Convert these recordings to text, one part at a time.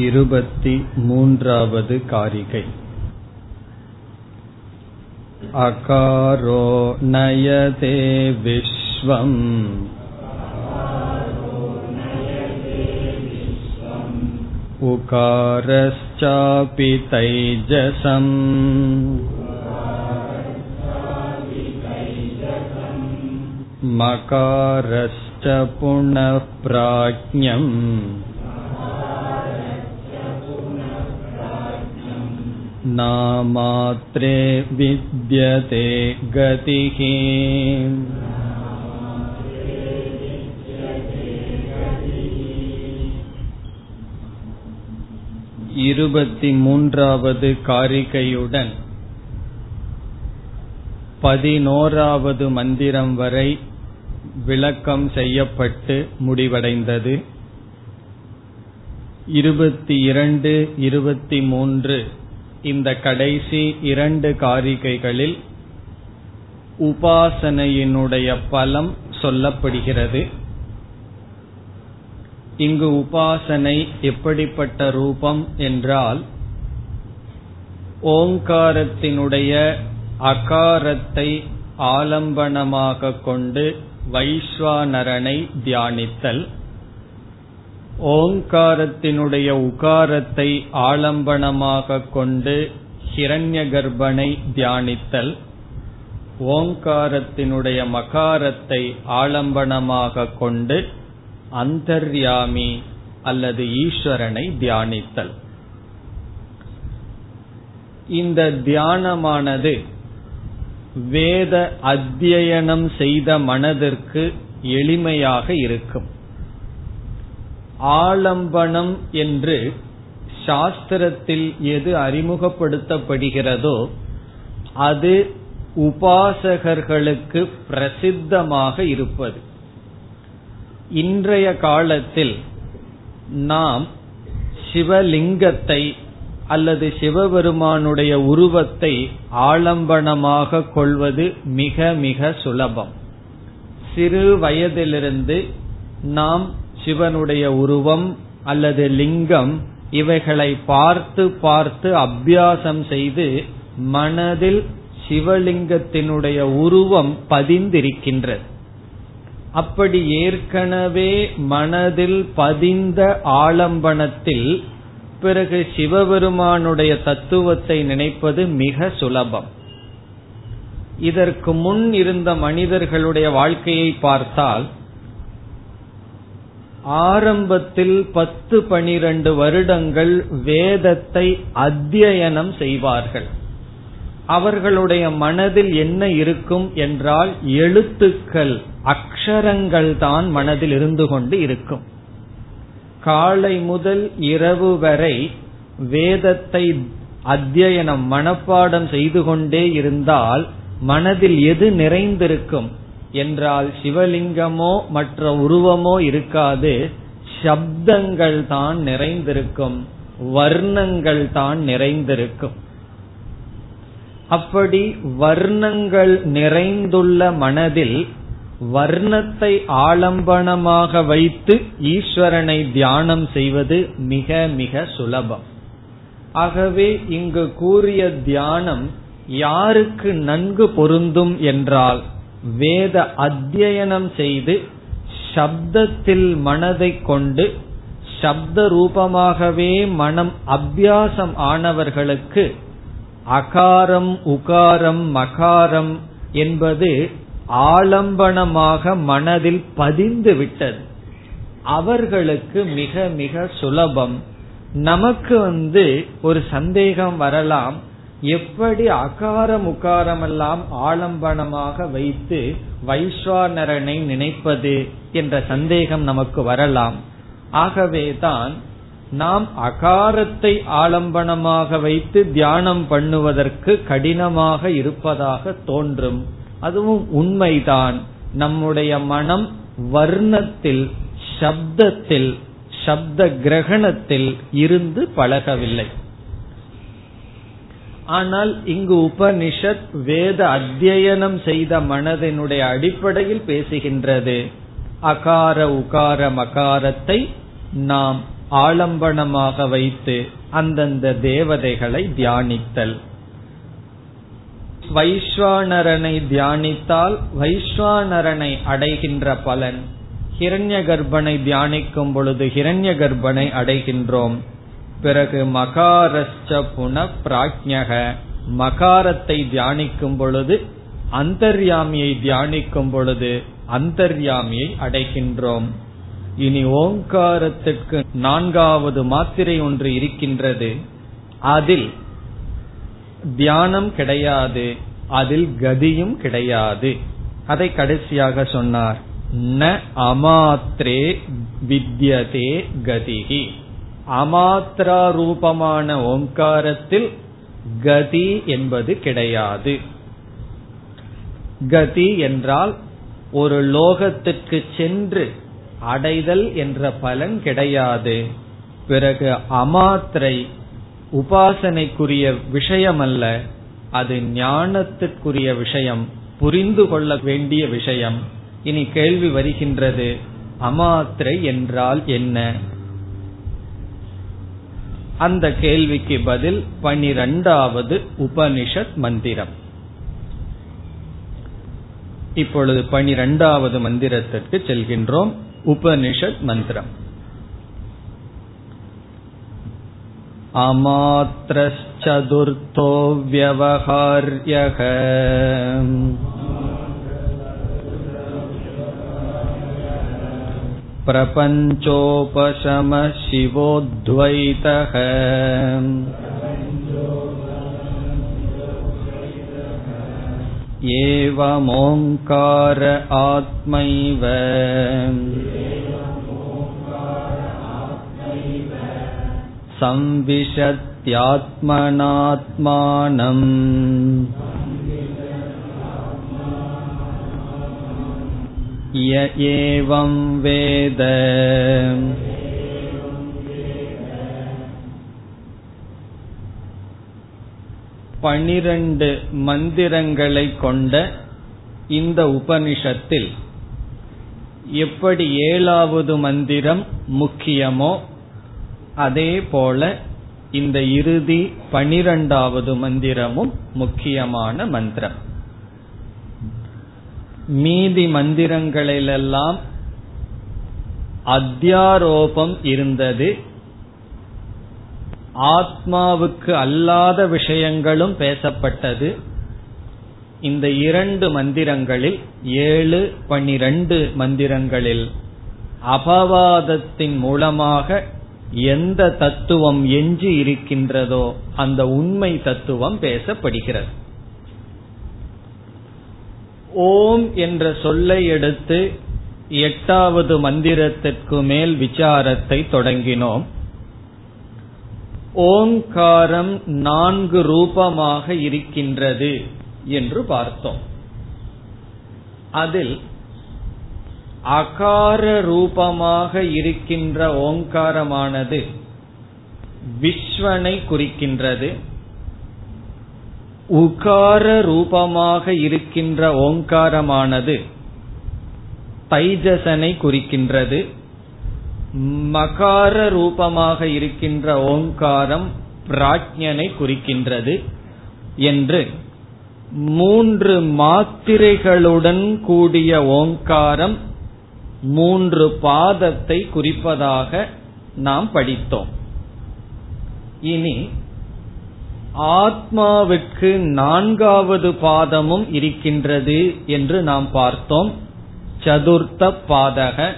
இருபத்தி மூன்றாவது कारिकै अकारो नयते विश्वम् उकारश्चापि तैजसम् मकारश्च पुनः प्राज्ञम् नामात्रे विद्यते गतिः இருபத்தி மூன்றாவது காரிகையுடன் பதினோராவது மந்திரம் வரை விளக்கம் செய்யப்பட்டு முடிவடைந்தது இருபத்தி இரண்டு இருபத்தி மூன்று இந்த கடைசி இரண்டு காரிகைகளில் உபாசனையினுடைய பலம் சொல்லப்படுகிறது. இங்கு உபாசனை எப்படிப்பட்ட ரூபம் என்றால் ஓங்காரத்தினுடைய அகாரத்தை ஆலம்பனமாக கொண்டு வைஸ்வானரனை தியானித்தல். ஓங்காரத்தினுடைய உகாரத்தை ஆலம்பனமாக கொண்டு ஹிரண்ய கர்ப்பனை தியானித்தல் ஓங்காரத்தினுடைய மகாரத்தை ஆலம்பனமாக கொண்டு அந்தர்யாமி அல்லது ஈஸ்வரனை தியானித்தல். இந்த தியானமானது வேத அத்தியனம் செய்த மனதிற்கு எளிமையாக இருக்கும். ஆலம்பனம் என்று சாஸ்திரத்தில் எது அறிமுகப்படுத்தப்படுகிறதோ அது உபாசகர்களுக்கு பிரசித்தமாக இருப்பது. இன்றைய காலத்தில் நாம் சிவலிங்கத்தை அல்லது சிவபெருமானுடைய உருவத்தை ஆலம்பனமாக கொள்வது மிக மிக சுலபம். சிறு வயதிலிருந்து நாம் சிவனுடைய உருவம் அல்லது லிங்கம் இவைகளை பார்த்து பார்த்து அபியாசம் செய்து மனதில் சிவலிங்கத்தினுடைய உருவம் பதிந்திருக்கின்றது. அப்படி ஏற்கனவே மனதில் பதிந்த ஆலம்பனத்தில் பிறகு சிவபெருமானுடைய தத்துவத்தை நினைப்பது மிக சுலபம். இதற்கு முன் இருந்த மனிதர்களுடைய வாழ்க்கையை பார்த்தால் ஆரம்பத்தில் பத்து பனிரெண்டு வருடங்கள் வேதத்தை அத்தியனம் செய்வார்கள். அவர்களுடைய மனதில் என்ன இருக்கும் என்றால் எழுத்துக்கள் அக்ஷரங்கள் தான் மனதில் இருந்து கொண்டு இருக்கும். காலை முதல் இரவு வரை வேதத்தை அத்தியனம் மனப்பாடம் செய்து கொண்டே இருந்தால் மனதில் எது நிறைந்திருக்கும்? என்றால் சிவலிங்கமோ மற்ற உருவமோ இருக்காது. சப்தங்கள் தான் நிறைந்திருக்கும். வர்ணங்கள் தான் நிறைந்திருக்கும். அப்படி வர்ணங்கள் நிறைந்துள்ள மனதில் வர்ணத்தை ஆலம்பனமாக வைத்து ஈஸ்வரனை தியானம் செய்வது மிக மிக சுலபம். ஆகவே இங்கு கூறிய தியானம் யாருக்கு நன்கு பொருந்தும் என்றால் வேத அத்தியனம் செய்து சப்தத்தில் மனதை கொண்டு சப்த ரூபமாகவே மனம் அபியாசம் ஆனவர்களுக்கு அகாரம் உகாரம் மகாரம் என்பது ஆலம்பனமாக மனதில் பதிந்து விட்டது. அவர்களுக்கு மிக மிக சுலபம். நமக்கு வந்து ஒரு சந்தேகம் வரலாம். எப்படி அகாரம் உகாரம் எல்லாம் ஆலம்பனமாக வைத்து வைஸ்வானரனை நினைப்பது என்ற சந்தேகம் நமக்கு வரலாம். ஆகவேதான் நாம் அகாரத்தை ஆலம்பனமாக வைத்து தியானம் பண்ணுவதற்கு கடினமாக இருப்பதாக தோன்றும். அதுவும் உண்மைதான். நம்முடைய மனம் வர்ணத்தில் சப்தத்தில் சப்த கிரகணத்தில் இருந்து பழகவில்லை. ஆனால் இங்கு உபனிஷத் வேத அத்தியனம் செய்த மனதினுடைய அடிப்படையில் பேசுகின்றது. அகார உகார மகாரத்தை நாம் ஆலம்பனமாக வைத்து அந்தந்த தேவதைகளை தியானித்தல். வைஸ்வானரனை தியானித்தால் வைஸ்வானரனை அடைகின்ற பலன். ஹிரண்ய கர்ப்பனை தியானிக்கும் பொழுது ஹிரண்ய கர்ப்பனை அடைகின்றோம். பிறகு மகாரஸ்ச புன பிராஜ்யக மகாரத்தை தியானிக்கும் பொழுது அந்தர்யாமியை தியானிக்கும் பொழுது அந்தர்யாமியை அடைகின்றோம். இனி ஓங்காரத்திற்கு நான்காவது மாத்திரை ஒன்று இருக்கின்றது. அதில் தியானம் கிடையாது அதில் கதியும் கிடையாது. அதை கடைசியாக சொன்னார். ந அமாத்ரே வித்யதே கதிகி அமாத்ரா ரூபமான ஓங்காரத்தில் கதி என்பது கிடையாது. கதி என்றால் ஒரு லோகத்திற்கு சென்று அடைதல் என்ற பலன் கிடையாது. பிறகு அமாத்திரை உபாசனைக்குரிய விஷயம் அல்ல அது ஞானத்திற்குரிய விஷயம் புரிந்து கொள்ள வேண்டிய விஷயம். இனி கேள்வி வருகின்றது அமாத்திரை என்றால் என்ன? அந்த கேள்விக்கு பதில் பனிரெண்டாவது உபனிஷத் மந்திரம் இப்பொழுது பனிரெண்டாவது மந்திரத்திற்கு செல்கின்றோம் உபனிஷத் மந்திரம் अमात्रश्चतुर्थो व्यवहार्यः प्रपञ्चोपशमः शिवोद्वैतः एवमोङ्कार आत्मैव संविशत्यात्मनात्मानम् य एवं वेद பனிரண்டு மந்திரங்களை கொண்ட இந்த உபனிஷத்தில் எப்படி ஏழாவது மந்திரம் முக்கியமோ அதே போல இந்த இறுதி பனிரெண்டாவது மந்திரமும் முக்கியமான மந்திரம் மீதி மந்திரங்களிலெல்லாம் அத்தியாரோபம் இருந்தது. ஆத்மாவுக்கு அல்லாத விஷயங்களும் பேசப்பட்டது. இந்த இரண்டு மந்திரங்களில் ஏழு பனிரெண்டு மந்திரங்களில் அபவாதத்தின் மூலமாக எந்த தத்துவம் எஞ்சி இருக்கின்றதோ அந்த உண்மை தத்துவம் பேசப்படுகிறது. ஓம் என்ற சொல்லை எடுத்து எட்டாவது மந்திரத்திற்கு மேல் விசாரத்தை தொடங்கினோம். ஓங்காரம் நான்கு ரூபமாக இருக்கின்றது என்று பார்த்தோம். அதில் அகார ரூபமாக இருக்கின்ற ஓங்காரமானது விஸ்வனை குறிக்கின்றது. உகார ரூபமாக இருக்கின்ற ஓங்காரமானது தைஜசனை குறிக்கின்றது. மகார ரூபமாக இருக்கின்ற ஓங்காரம் பிராஜ்யனை குறிக்கின்றது என்று மூன்று மாத்திரைகளுடன் கூடிய ஓங்காரம் மூன்று பாதத்தை குறிப்பதாக நாம் படித்தோம். இனி ஆத்மாவுக்கு நான்காவது பாதமும் இருக்கின்றது என்று நாம் பார்த்தோம். சதுர்த்த பாதக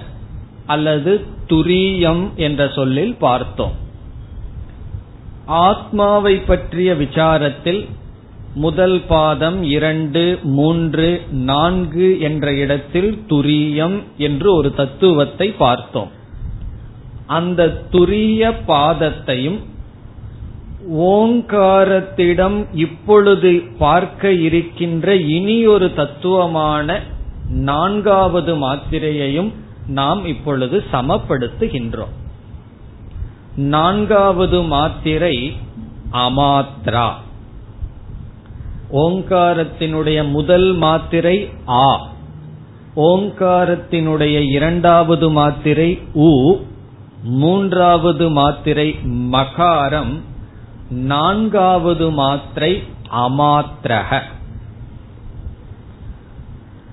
அல்லது துரியம் என்ற சொல்லில் பார்த்தோம். ஆத்மாவை பற்றிய விசாரத்தில் முதல் பாதம் இரண்டு மூன்று நான்கு என்ற இடத்தில் துரியம் என்று ஒரு தத்துவத்தை பார்த்தோம். அந்த துரிய பாதத்தையும் ஓங்காரத்திடம் இப்பொழுது பார்க்க இருக்கின்ற இனி ஒரு தத்துவமான நான்காவது மாத்திரையையும் நாம் இப்பொழுது சமப்படுத்துகின்றோம். நான்காவது மாத்திரை அமாத்ரா. ஓங்காரத்தினுடைய முதல் மாத்திரை ஆ. ஓங்காரத்தினுடைய இரண்டாவது மாத்திரை உ. மூன்றாவது மாத்திரை மகாரம். நான்காவது மாத்திரை அமாத்திரக.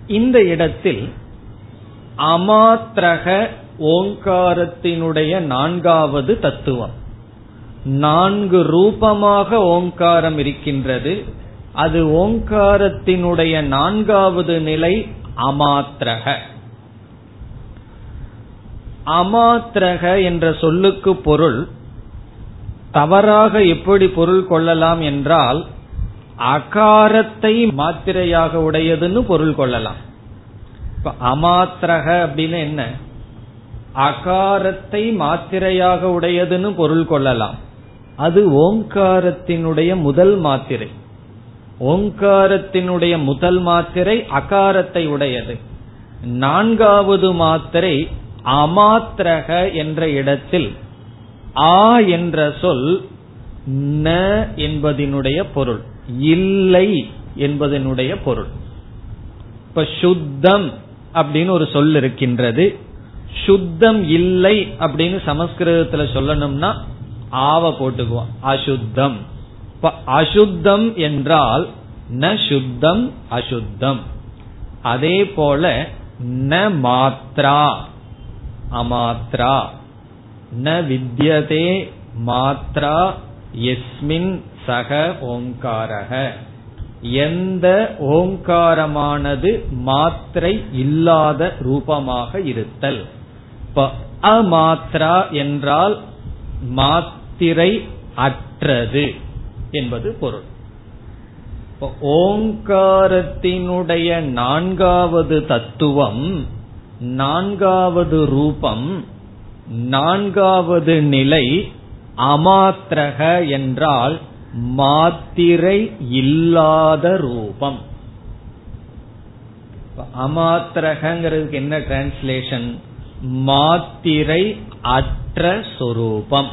இந்த இடத்தில் அமாத்திரக ஓங்காரத்தினுடைய நான்காவது தத்துவம். நான்கு ரூபமாக ஓங்காரம் இருக்கின்றது. அது ஓங்காரத்தினுடைய நான்காவது நிலை அமாத்திரக. அமாத்திரக என்ற சொல்லுக்கு பொருள் தவறாக எப்படி பொருள் கொள்ளலாம் என்றால் அகாரத்தை மாத்திரையாக உடையதுன்னு பொருள் கொள்ளலாம். இப்ப அமாத்திரக அப்படின்னு என்ன? அகாரத்தை மாத்திரையாக உடையதுன்னு பொருள் கொள்ளலாம். அது ஓங்காரத்தினுடைய முதல் மாத்திரை. ஓங்காரத்தினுடைய முதல் மாத்திரை அகாரத்தை உடையது. நான்காவது மாத்திரை அமாத்திரக என்ற இடத்தில் ஆ என்ற சொல் ந என்பதனுடைய பொருள் இல்லை என்பதனுடைய பொருள். இப்ப சுத்தம் அப்படின்னு ஒரு சொல் இருக்கின்றது. சுத்தம் இல்லை அப்படின்னு சமஸ்கிருதத்துல சொல்லணும்னா ஆவ போட்டுக்குவோம். அசுத்தம். அசுத்தம் என்றால் ந சுத்தம் அசுத்தம். அதே போல ந மாத்ரா அமாத்ரா. ந வித்யதே மாத்ரா எஸ்மின் சக ஓங்காரக எந்த ஓங்காரமானது மாத்திரை இல்லாத ரூபமாக இருத்தல்? அமாத்ரா என்றால் மாத்திரை அற்றது என்பது பொருள். ஓங்காரத்தினுடைய நான்காவது தத்துவம் நான்காவது ரூபம் நான்காவது நிலை அமாத்திரக என்றால் மாத்திரை இல்லாத ரூபம். அமாத்திரகங்கிறதுக்கு என்ன டிரான்ஸ்லேஷன் மாத்திரை அற்ற சொரூபம்.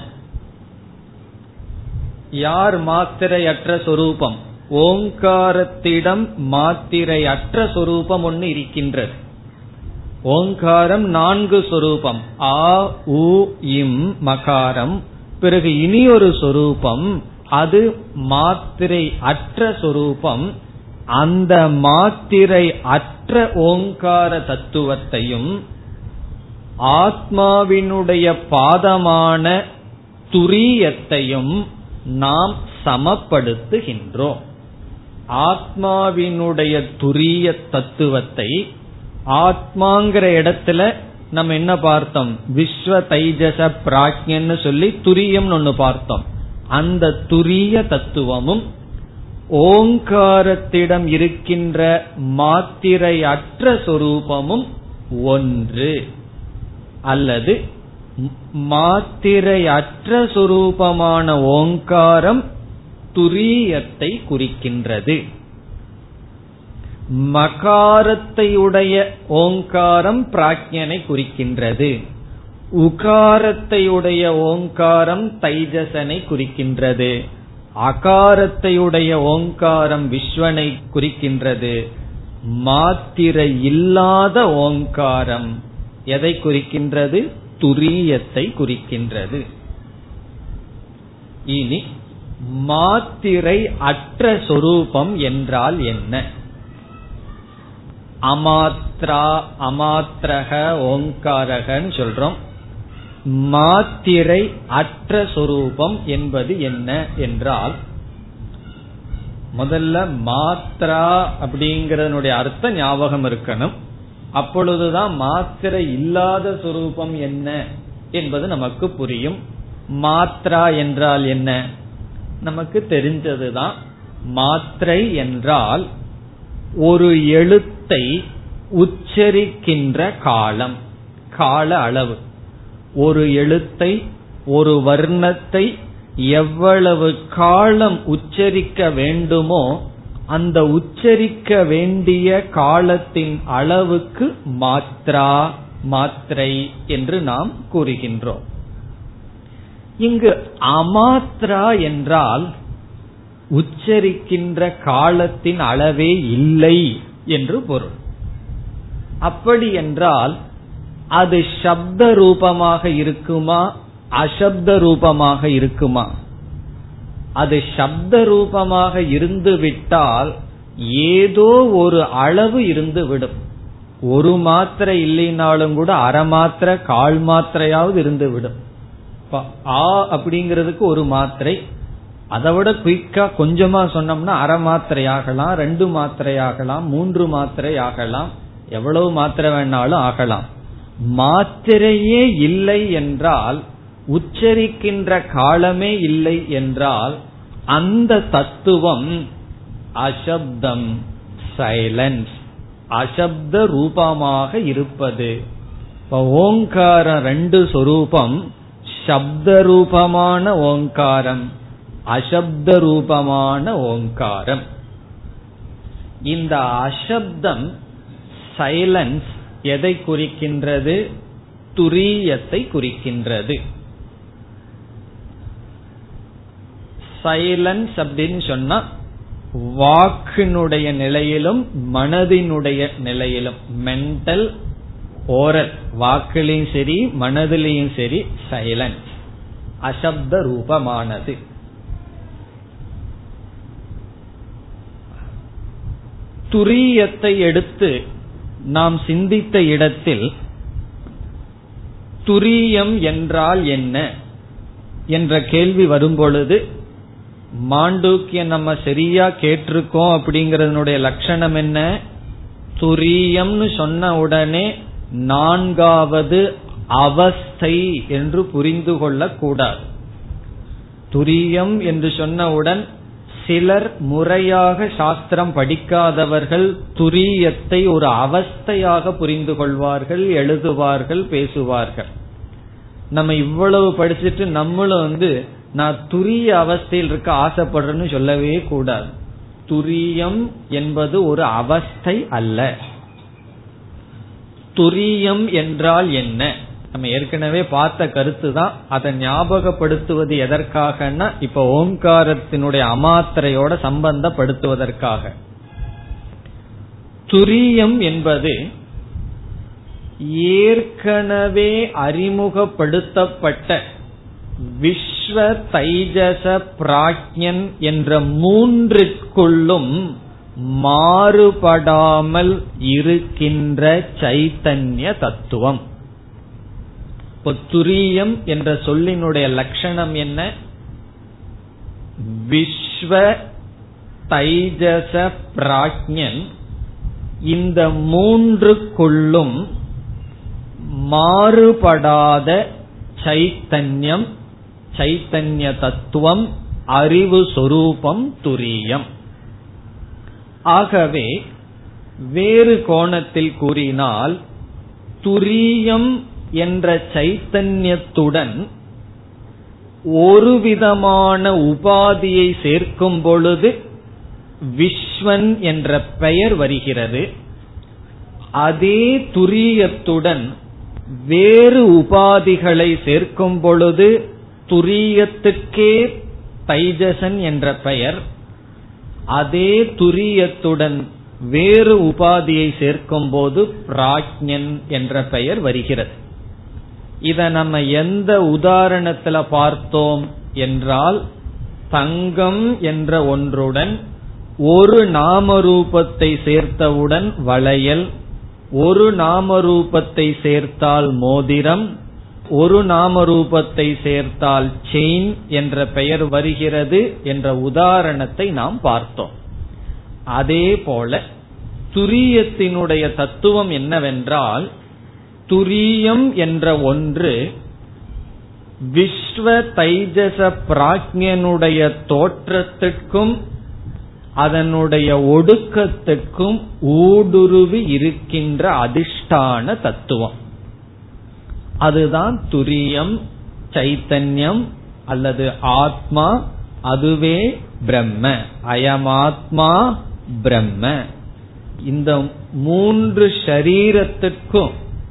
யார் மாத்திரை அற்ற சொரூபம்? ஓங்காரத்திடம் மாத்திரை அற்ற சொரூபம் ஒன்று இருக்கின்றது. ஓங்காரம் நான்கு சொரூபம். ஆ உ இம் மகாரம். பிறகு இனி ஒரு சொரூபம். அது மாத்திரை அற்ற சொரூபம். அந்த மாத்திரை அற்ற ஓங்கார தத்துவத்தையும் ஆத்மாவினுடைய பாதமான துரியத்தையும் நாம் சமப்படுத்துகின்றோம். ஆத்மாவினுடைய துரிய தத்துவத்தை ஆத்மாங்கிற இடத்துல நம்ம என்ன பார்த்தோம்? விஸ்வ தைஜச பிராஜ்யன்னு சொல்லி துரியம் ஒன்னு பார்த்தோம். அந்த துரிய தத்துவமும் ஓங்காரத்திடம் இருக்கின்ற மாத்திரை அற்ற சொரூபமும் ஒன்று. அல்லது மாத்திரை அற்ற சொரூபமான ஓங்காரம் துரியத்தை குறிக்கின்றது. மகாரத்தையுடைய ஓங்காரம் பிராக்ஞனை குறிக்கின்றது. உகாரத்தையுடைய ஓங்காரம் தைஜசனை குறிக்கின்றது. அகாரத்தையுடைய ஓங்காரம் விஸ்வனை குறிக்கின்றது. மாத்திரை இல்லாத ஓங்காரம் எதை குறிக்கின்றது? துரியத்தை குறிக்கின்றது. இனி மாத்திரை அற்ற சொரூபம் என்றால் என்ன? அமாத்ரா அமாத்திரக ஓங்காரகன்னு சொல்றோம். மாத்திரை அற்ற சொரூபம் என்பது என்ன என்றால் முதல்ல மாத்ரா அப்படிங்கறதனுடைய அர்த்தம் ஞாபகம் இருக்கணும். அப்பொழுதுதான் மாத்திரை இல்லாத சொரூபம் என்ன என்பது நமக்கு புரியும். மாத்ரா என்றால் என்ன? நமக்கு தெரிஞ்சதுதான். மாத்திரை என்றால் ஒரு எழுத்தை உச்சரிக்கின்ற காலம் கால அளவு. ஒரு எழுத்தை ஒரு வர்ணத்தை எவ்வளவு காலம் உச்சரிக்க வேண்டுமோ அந்த உச்சரிக்க வேண்டிய காலத்தின் அளவுக்கு மாத்ரா மாத்திரை என்று நாம் கூறுகின்றோம். இங்கு அமாத்ரா என்றால் உச்சரிக்கின்ற காலத்தின் அளவே இல்லை என்று பொருள். அப்படி என்றால் அது சப்த ரூபமாக இருக்குமா அசப்த ரூபமாக இருக்குமா? அது சப்த ரூபமாக இருந்துவிட்டால் ஏதோ ஒரு அளவு இருந்துவிடும் ஒரு மாத்திரை இல்லைனாலும் கூட அரை மாத்திரை கால் மாத்திரையாவது இருந்துவிடும் ஆ அப்படிங்கிறதுக்கு ஒரு மாத்திரை அதை விட குயிக்கா கொஞ்சமா சொன்னோம்னா அரை மாத்திரை ஆகலாம் ரெண்டு மாத்திரை ஆகலாம் மூன்று மாத்திரை ஆகலாம் எவ்வளவு மாத்திரை வேணாலும் ஆகலாம். மாத்திரையே இல்லை என்றால் உச்சரிக்கின்ற காலமே இல்லை என்றால் அந்த தத்துவம் அசப்தம் சைலன்ஸ் அசப்த ரூபமாக இருப்பது. ஓங்காரம் ரெண்டு சொரூபம் சப்த ரூபமான ஓங்காரம். அசப்த ரூபமான ஓங்காரம். இந்த அசப்தம் சைலன்ஸ் எதை குறிக்கின்றது? துரியத்தை குறிக்கின்றது. சைலன்ஸ் அப்படின்னு சொன்னா வாக்கினுடைய நிலையிலும் மனதினுடைய நிலையிலும் மென்டல் ஓரல் வாக்கிலையும் சரி மனதிலையும் சரி சைலன்ஸ் அசப்த ரூபமானது துரியத்தை எடுத்து நாம் சிந்தித்த இடத்தில் துரியம் என்றால் என்ன என்ற கேள்வி வரும்பொழுது மாண்டூக்கிய நம்ம சரியா கேட்டிருக்கோம் அப்படிங்கறதனுடைய லட்சணம் என்ன? துரியம்னு சொன்ன உடனே நான்காவது அவஸ்தை என்று புரிந்து கொள்ளக்கூடாது. துரியம் என்று சொன்னவுடன் சிலர் முறையாக சாஸ்திரம் படிக்காதவர்கள் துரியத்தை ஒரு அவஸ்தையாக புரிந்து கொள்வார்கள் எழுதுவார்கள் பேசுவார்கள். நம்ம இவ்வளவு படிச்சுட்டு நம்மளும் வந்து நான் துரிய அவஸ்தையில் இருக்க ஆசைப்படுறேன்னு சொல்லவே கூடாது. துரியம் என்பது ஒரு அவஸ்தை அல்ல. துரியம் என்றால் என்ன? நம்ம ஏற்கனவே பார்த்த கருத்து தான் அதை ஞாபகப்படுத்துவது எதற்காகனா இப்ப ஓங்காரத்தினுடைய அமாத்திரையோட சம்பந்தப்படுத்துவதற்காக. துரியம் என்பது ஏற்கனவே அறிமுகப்படுத்தப்பட்ட விஸ்வ தைஜச பிராக்யன் என்ற மூன்றுக்குள்ளும் மாறுபடாமல் இருக்கின்ற சைத்தன்ய தத்துவம். துரியம் என்ற சொல்லினுடைய லட்சணம் என்ன? விஸ்வ தைஜச பிராஜ்யன். இந்த மூன்றுக்குள்ளும் மாறுபடாத சைத்தன்யம் சைத்தன்ய தத்துவம் அறிவு சொரூபம் துரியம். ஆகவே வேறு கோணத்தில் கூறினால் துரியம் என்ற சைத்தன்யத்துடன் ஒரு விதமான உபாதியை சேர்க்கும் பொழுது விஸ்வன் என்ற பெயர் வருகிறது. அதே துரியத்துடன் வேறு உபாதிகளை சேர்க்கும் பொழுது துரியத்துக்கே தைஜசன் என்ற பெயர். அதே துரியத்துடன் வேறு உபாதியை சேர்க்கும் போது பிராக்ஞன் என்ற பெயர் வருகிறது. இத நம்ம எந்த உதாரணத்துல பார்த்தோம் என்றால் தங்கம் என்ற ஒன்றுடன் ஒரு நாம ரூபத்தை சேர்த்தவுடன் வளையல் ஒரு நாம ரூபத்தை சேர்த்தால் மோதிரம் ஒரு நாம ரூபத்தை சேர்த்தால் செயின் என்ற பெயர் வருகிறது என்ற உதாரணத்தை நாம் பார்த்தோம். அதே போல துரியத்தினுடைய தத்துவம் என்னவென்றால் துரியம் என்ற ஒன்று விஸ்வ தைஜச பிராஜ்யனுடைய தோற்றத்திற்கும் அதனுடைய ஒடுக்கத்துக்கும் ஊடுருவி இருக்கின்ற அதிஷ்டான தத்துவம். அதுதான் துரியம் சைத்தன்யம் அல்லது ஆத்மா அதுவே பிரம்ம. அயமாத்மா பிரம்ம. இந்த மூன்று ஷரீரத்திற்கும்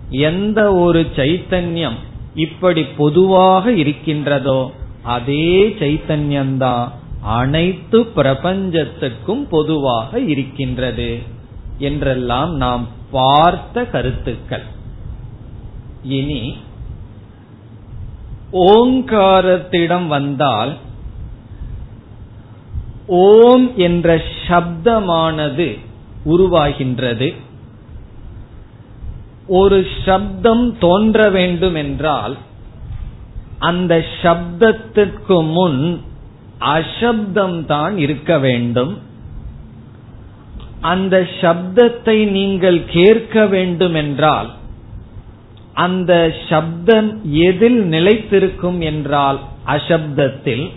எந்த ஒரு சைத்தன்யம் இப்படி பொதுவாக இருக்கின்றதோ அதே சைத்தன்யம்தான் அனைத்து பிரபஞ்சத்துக்கும் பொதுவாக இருக்கின்றது என்றெல்லாம் நாம் பார்த்த கருத்துக்கள். இனி ஓங்காரத்திடம் வந்தால் ஓம் என்ற சப்தமானது உருவாகின்றது. ஒரு சப்தம் தோன்ற வேண்டும் என்றால் அந்த சப்தத்திற்கு முன் அசப்தம் தான் இருக்க வேண்டும். அந்த சப்தத்தை நீங்கள் கேட்க வேண்டும் என்றால் அந்த சப்தம் எதில் நிலைத்திருக்கும் என்றால் அசப்தத்தில்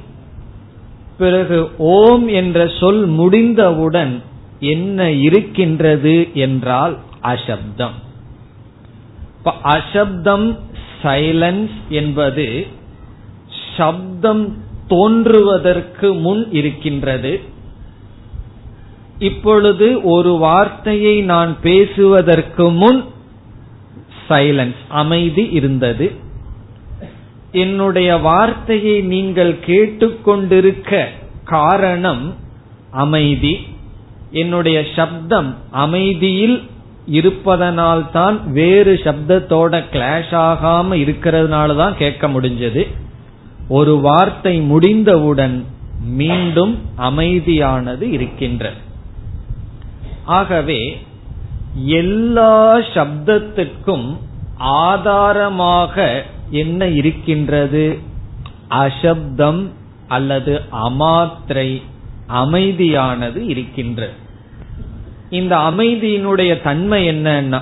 பிறகு ஓம் என்ற சொல் முடிந்தவுடன் என்ன இருக்கின்றது என்றால் அசப்தம். அசப்தம் சைலன்ஸ் என்பது சப்தம் தோன்றுவதற்கு முன் இருக்கின்றது. இப்பொழுது ஒரு வார்த்தையை நான் பேசுவதற்கு முன் சைலன்ஸ் அமைதி இருந்தது. என்னுடைய வார்த்தையை நீங்கள் கேட்டுக்கொண்டிருக்க காரணம் அமைதி. என்னுடைய சப்தம் அமைதியில் இருப்பதனால் தான் வேறு சப்தத்தோட கிளாஷ் ஆகாம இருக்கிறதுனால தான் கேட்க முடிஞ்சது. ஒரு வார்த்தை முடிந்தவுடன் மீண்டும் அமைதியானது இருக்கின்றது. ஆகவே எல்லா சப்தத்துக்கும் ஆதாரமாக என்ன இருக்கின்றது? அசப்தம் அல்லது அமாத்திரை அமைதியானது இருக்கின்றது. இந்த அமைதியினுடைய தன்மை என்னன்னா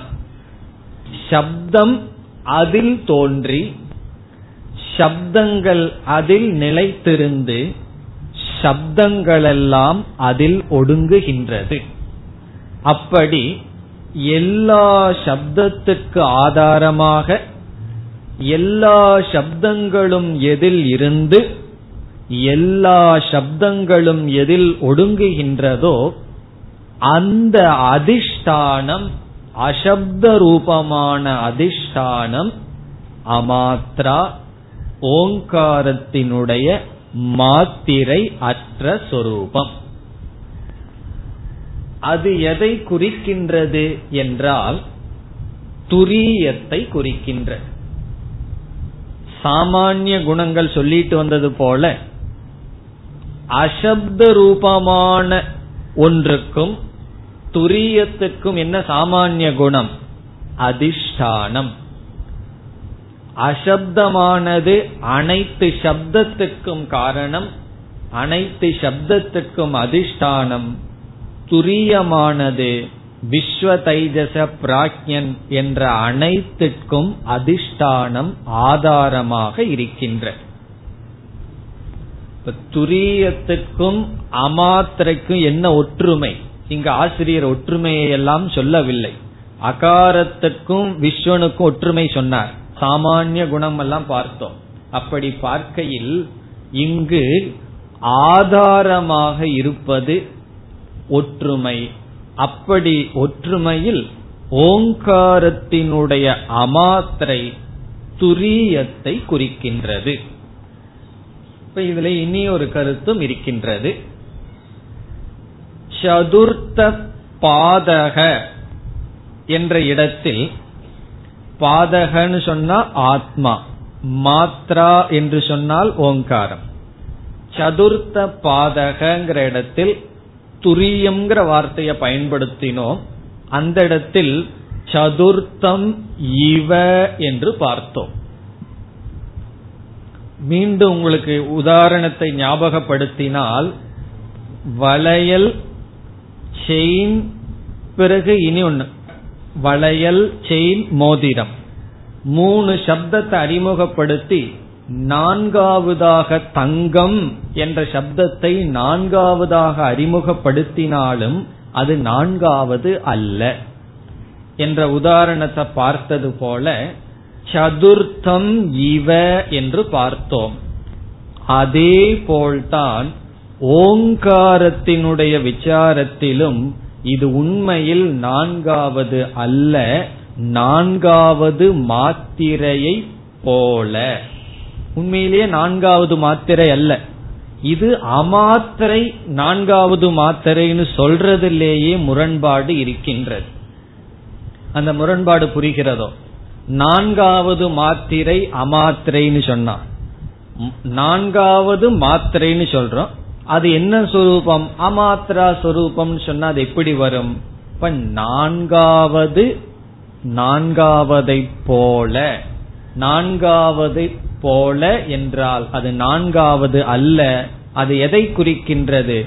சப்தம் அதில் தோன்றி சப்தங்கள் அதில் நிலைத்திருந்து சப்தங்களெல்லாம் அதில் ஒடுங்குகின்றது. அப்படி எல்லா சப்தத்துக்கு ஆதாரமாக எல்லா சப்தங்களும் எதில் இருந்து எல்லா சப்தங்களும் எதில் ஒடுங்குகின்றதோ அந்த அதிஷ்டானம் அசப்த ரூபமான அதிஷ்டானம் அமாத்ரா ஓங்காரத்தினுடைய மாத்திரை அற்ற சொரூபம். அது எதை குறிக்கின்றது என்றால் துரியத்தை குறிக்கின்ற. சாமானிய குணங்கள் சொல்லிட்டு வந்தது போல அசப்த ரூபமான ஒன்றுக்கும் துரியத்துக்கும் என்ன சாமானிய குணம்? அதிஷ்டானம். அசப்தமானது அனைத்து சப்தத்துக்கும் காரணம் அனைத்து சப்தத்துக்கும் அதிஷ்டானம். துரியமானது விஸ்வ தைஜச பிராக்யன் என்ற அனைத்திற்கும் அதிஷ்டானம் ஆதாரமாக இருக்கின்ற. துரியத்துக்கும் அமாத்திரைக்கும் என்ன ஒற்றுமை? இங்க ஆசிரியர் ஒற்றுமையை எல்லாம் சொல்லவில்லை. அகாரத்துக்கும் விஸ்வனுக்கும் ஒற்றுமை சொன்னார். சாமானிய குணம் எல்லாம் பார்த்தோம். அப்படி பார்க்கையில் இங்கு ஆதாரமாக இருப்பது ஒற்றுமை. அப்படி ஒற்றுமையில் ஓங்காரத்தினுடைய அமாத்திரை துரியத்தை குறிக்கின்றது. இப்ப இதுல இனி ஒரு கருத்தும் இருக்கின்றது. சதுர்த்த பாதக என்ற இடத்தில் பாதகன்னு சொன்னா ஆத்மா மாத்ரா என்று சொன்னால் ஓங்காரம். சதுர்த்த பாதகங்கிற இடத்தில் துரியம்ங்கிற வார்த்தையை பயன்படுத்தினோம். அந்த இடத்தில் சதுர்த்தம் இவ என்று பார்த்தோம். மீண்டும் உங்களுக்கு உதாரணத்தை ஞாபகப்படுத்தினால் வளையல் செயின் பிறகு இனி ஒன்று வளையல் செயின் மோதிரம். மூணு சப்தத்தை அறிமுகப்படுத்தி நான்காவதாக தங்கம் என்ற சப்தத்தை நான்காவதாக அறிமுகப்படுத்தினாலும் அது நான்காவது அல்ல. என்ற உதாரணத்தை பார்த்தது போல சதுர்த்தம் இவ என்று பார்த்தோம். அதே போல்தான் ஓங்காரத்தினுடைய விசாரத்திலும் இது உண்மையில் நான்காவது அல்ல நான்காவது மாத்திரையை போல. உண்மையிலேயே நான்காவது மாத்திரை அல்ல. இது அமாத்திரை நான்காவது மாத்திரைன்னு சொல்றதிலேயே முரண்பாடு இருக்கின்றது. அந்த முரண்பாடு புரிகிறதோ? நான்காவது மாத்திரை அமாத்திரைன்னு சொன்னா. நான்காவது மாத்திரைன்னு சொல்றோம். அது என்ன சொரூபம்? அமாத்ரா சொரூபம் சொன்னா அது எப்படி வரும்? இப்ப நான்காவது நான்காவதை போல. நான்காவது போல என்றால் அது நான்காவது அல்ல. அது எதை குறிக்கின்றது?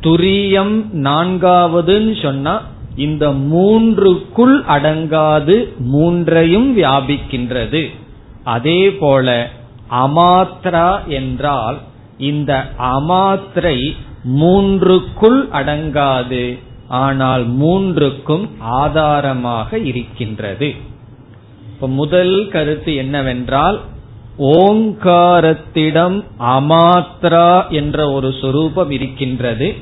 துரியம் நான்காவதுன்னு சொன்னா இந்த மூன்றுக்குள் அடங்காது மூன்றையும் வியாபிக்கின்றது. அதே போல அமாத்ரா என்றால் இந்த அமாத்திரை மூன்றுக்குள் அடங்காது ஆனால் மூன்றுக்கும் ஆதாரமாக இருக்கின்றது. இப்ப முதல் கருத்து என்னவென்றால் ஓங்காரத்திடம் அமாத்ரா என்ற ஒரு சொரூபம் இருக்கின்றது.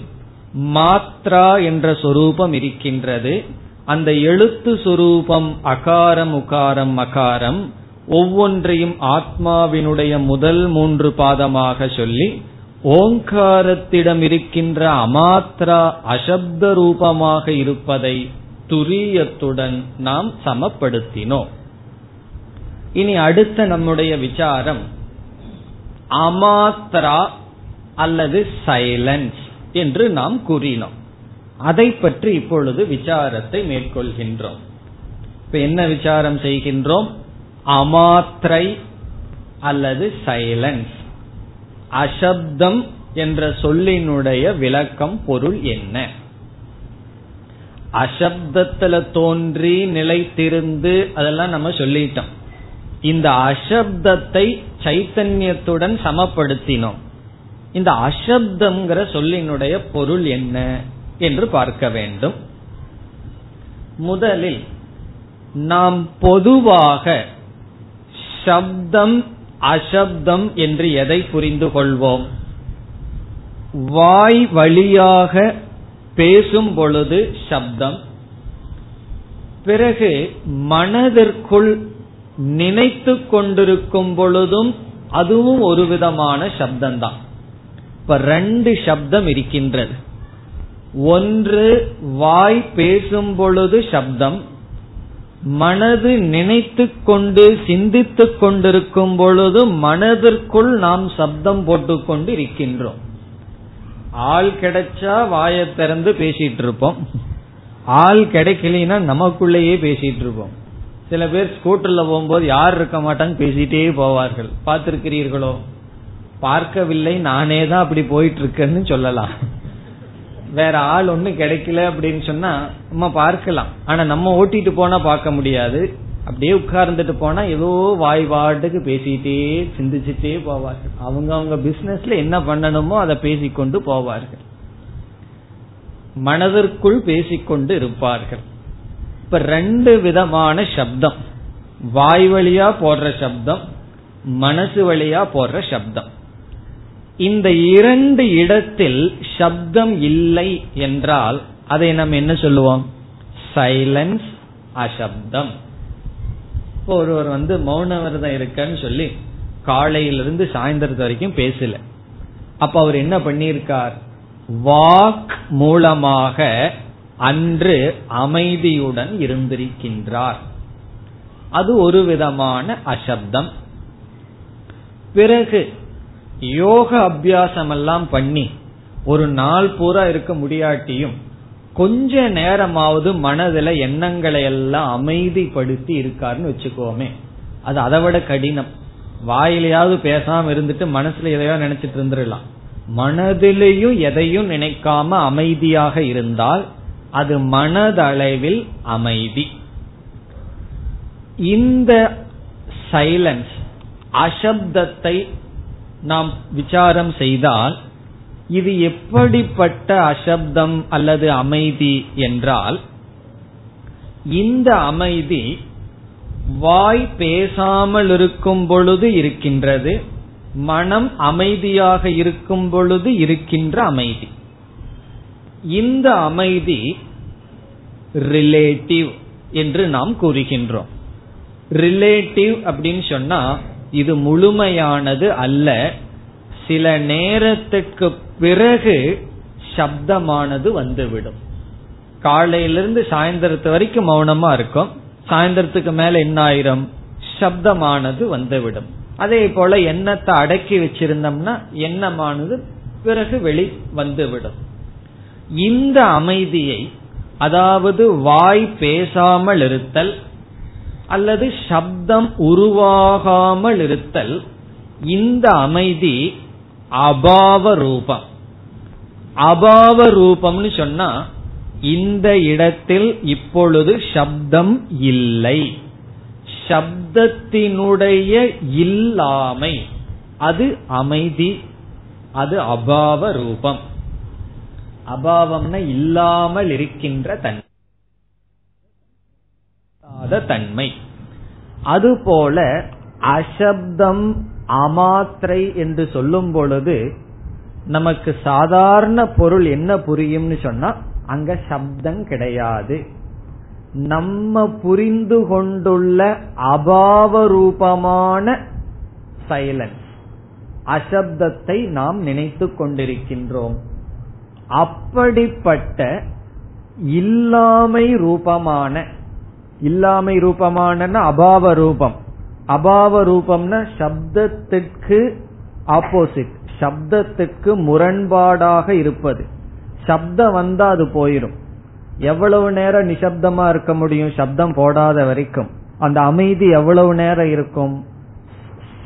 மாத்ரா என்ற சொரூபம் இருக்கின்றது. அந்த எழுத்து சொரூபம் அகாரம் உகாரம் மகாரம் ஒவ்வொன்றையும் ஆத்மாவினுடைய முதல் மூன்று பாதமாக சொல்லி ஓங்காரத்திடம் இருக்கின்ற அமாத்ரா அசப்த ரூபமாக இருப்பதை துரியத்துடன் நாம் சமப்படுத்தினோம். இனி அடுத்த நம்முடைய விசாரம் அமாத்ரா அல்லது சைலன்ஸ் என்று நாம் கூறினோம். அதை பற்றி இப்பொழுது விசாரத்தை மேற்கொள்கின்றோம். இப்ப என்ன விசாரம் செய்கின்றோம்? அமாத்திரை அல்லது சைலன்ஸ் அசப்தம் என்ற சொல்லினுடைய விளக்கம் பொருள் என்ன? அசப்தத்துல தோன்றி நிலைத்திருந்து அதெல்லாம் நம்ம சொல்லிட்டோம். இந்த அசப்தத்தை சைத்தன்யத்துடன் சமப்படுத்தினோம். இந்த அசப்தம்ங்கிற சொல்லினுடைய பொருள் என்ன என்று பார்க்க வேண்டும். முதலில் நாம் பொதுவாக சப்தம் அசப்தம் என்று எதை புரிந்து கொள்வோம்? வாய் வழியாக பேசும் பொழுது சப்தம். பிறகு மனதிற்குள் நினைத்து கொண்டிருக்கும் பொழுதும் அதுவும் ஒரு விதமான சப்தம்தான். இப்ப ரெண்டு சப்தம் இருக்கின்றது. ஒன்று வாய் பேசும் பொழுது சப்தம் மனது நினைத்து கொண்டு சிந்தித்துக் கொண்டிருக்கும் பொழுது மனதிற்குள் நாம் சப்தம் போட்டுக்கொண்டு இருக்கின்றோம் ஆள் கிடைச்சா வாயை திறந்து பேசிட்டு இருப்போம் ஆள் கிடைக்கலனா நமக்குள்ளேயே பேசிட்டு இருப்போம் சில பேர் ஸ்கூட்டர்ல போகும்போது யார் இருக்க மாட்டாங்க பேசிட்டே போவார்கள். பார்த்திருக்கிறீர்களோ? பார்க்கவில்லை நானே தான் அப்படி போயிட்டு இருக்கேன்னு சொல்லலாம். வேற ஆள் ஒண்ணு கிடைக்கல அப்படின்னு சொன்னா நம்ம பார்க்கலாம். ஆனா நம்ம ஓட்டிட்டு போனா பார்க்க முடியாது. அப்படியே உட்கார்ந்துட்டு போனா ஏதோ வாய் வாட்டுக்கு பேசிட்டே சிந்திச்சுட்டே போவார்கள். அவங்க அவங்க பிசினஸ்ல என்ன பண்ணணுமோ அதை பேசிக்கொண்டு போவார்கள். மனதிற்குள் பேசிக்கொண்டு இருப்பார்கள். இப்ப ரெண்டு விதமான சப்தம். வாய் வழியா போடுற சப்தம் மனசு வழியா போடுற சப்தம். இந்த இரண்டு இடத்தில் சப்தம் இல்லை என்றால் அதை நம்ம என்ன சொல்லுவோம்? சைலன்ஸ் அசப்தம். இப்போ ஒருவர் வந்து மௌன விரதம் இருக்கன்னு சொல்லி காலையிலிருந்து சாயந்தரத்து வரைக்கும் பேசல. அப்ப அவர் என்ன பண்ணியிருக்கார்? வாக் மூலமாக அன்று அமைதியுடன் இருந்திருக்கின்றார். அது ஒரு விதமான அசப்தம். பிறகு யோக அபியாசம் எல்லாம் பண்ணி ஒரு நாள் பூரா இருக்க முடியாட்டியும் கொஞ்ச நேரமாவது மனதுல எண்ணங்களை எல்லாம் அமைதிப்படுத்தி இருக்காருன்னு வச்சுக்கோமே. அது அதை விட கடினம். வாயிலையாவது பேசாம இருந்துட்டு மனசுல எதையோ நினைச்சிட்டு இருந்துடலாம். மனதிலையும் எதையும் நினைக்காம அமைதியாக இருந்தால் அது மனதளவில் அமைதி. இந்த சைலன்ஸ் அசப்தத்தை நாம் விசாரம் செய்தால் இது எப்படிப்பட்ட அசப்தம் அல்லது அமைதி என்றால் இந்த அமைதி வாய் பேசாமல் இருக்கும் பொழுது இருக்கின்றது மனம் அமைதியாக இருக்கும் பொழுது இருக்கின்ற அமைதி. இந்த அமைதி ரிலேட்டிவ் என்று நாம் கூறுகின்றோம். ரிலேட்டிவ் அப்படின்னு சொன்னா இது முழுமையானது அல்ல. சில நேரத்துக்கு பிறகு சப்தமானது வந்துவிடும். காலையிலிருந்து சாயந்தரத்து வரைக்கும் மௌனமா இருக்கும். சாயந்தரத்துக்கு மேல என்ன ஆயிரும் சப்தமானது வந்துவிடும். அதே போல எண்ணத்தை அடக்கி வச்சிருந்தோம்னா எண்ணமானது பிறகு வெளி வந்துவிடும். இந்த அமைதியை அதாவது வாய் பேசாமல் இருத்தல் அல்லது சப்தம் உருவாகாமல் இருத்தல் இந்த அமைதி அபாவ ரூபம். அபாவ ரூபம்னு சொன்னா இந்த இடத்தில் இப்பொழுது சப்தம் இல்லை. சப்தத்தினுடைய இல்லாமை அது அமைதி அது அபாவ ரூபம். அபாவம்னா இல்லாமல் இருக்கின்ற தன்மை தன்மை. அதுபோல அசப்தம் அமாத்திரை என்று சொல்லும் பொழுது நமக்கு சாதாரண பொருள் என்ன புரியும்னு சொன்னா அங்க சப்தம் கிடையாது. நம்ம புரிந்து கொண்டுள்ள அபாவ ரூபமான சைலன்ஸ் அசப்தத்தை நாம் நினைத்து கொண்டிருக்கின்றோம். அப்படிப்பட்ட இல்லாமை ரூபமான இல்லாமை ரூபமான அபாவ ரூபம். அபாவ ரூபம்னா சப்தத்திற்கு ஆப்போசிட் சப்தத்துக்கு முரண்பாடாக இருப்பது. சப்தம் வந்தா அது போயிரும். எவ்வளவு நேரம் நிசப்தமா இருக்க முடியும்? சப்தம் போடாத வரைக்கும். அந்த அமைதி எவ்வளவு நேரம் இருக்கும்?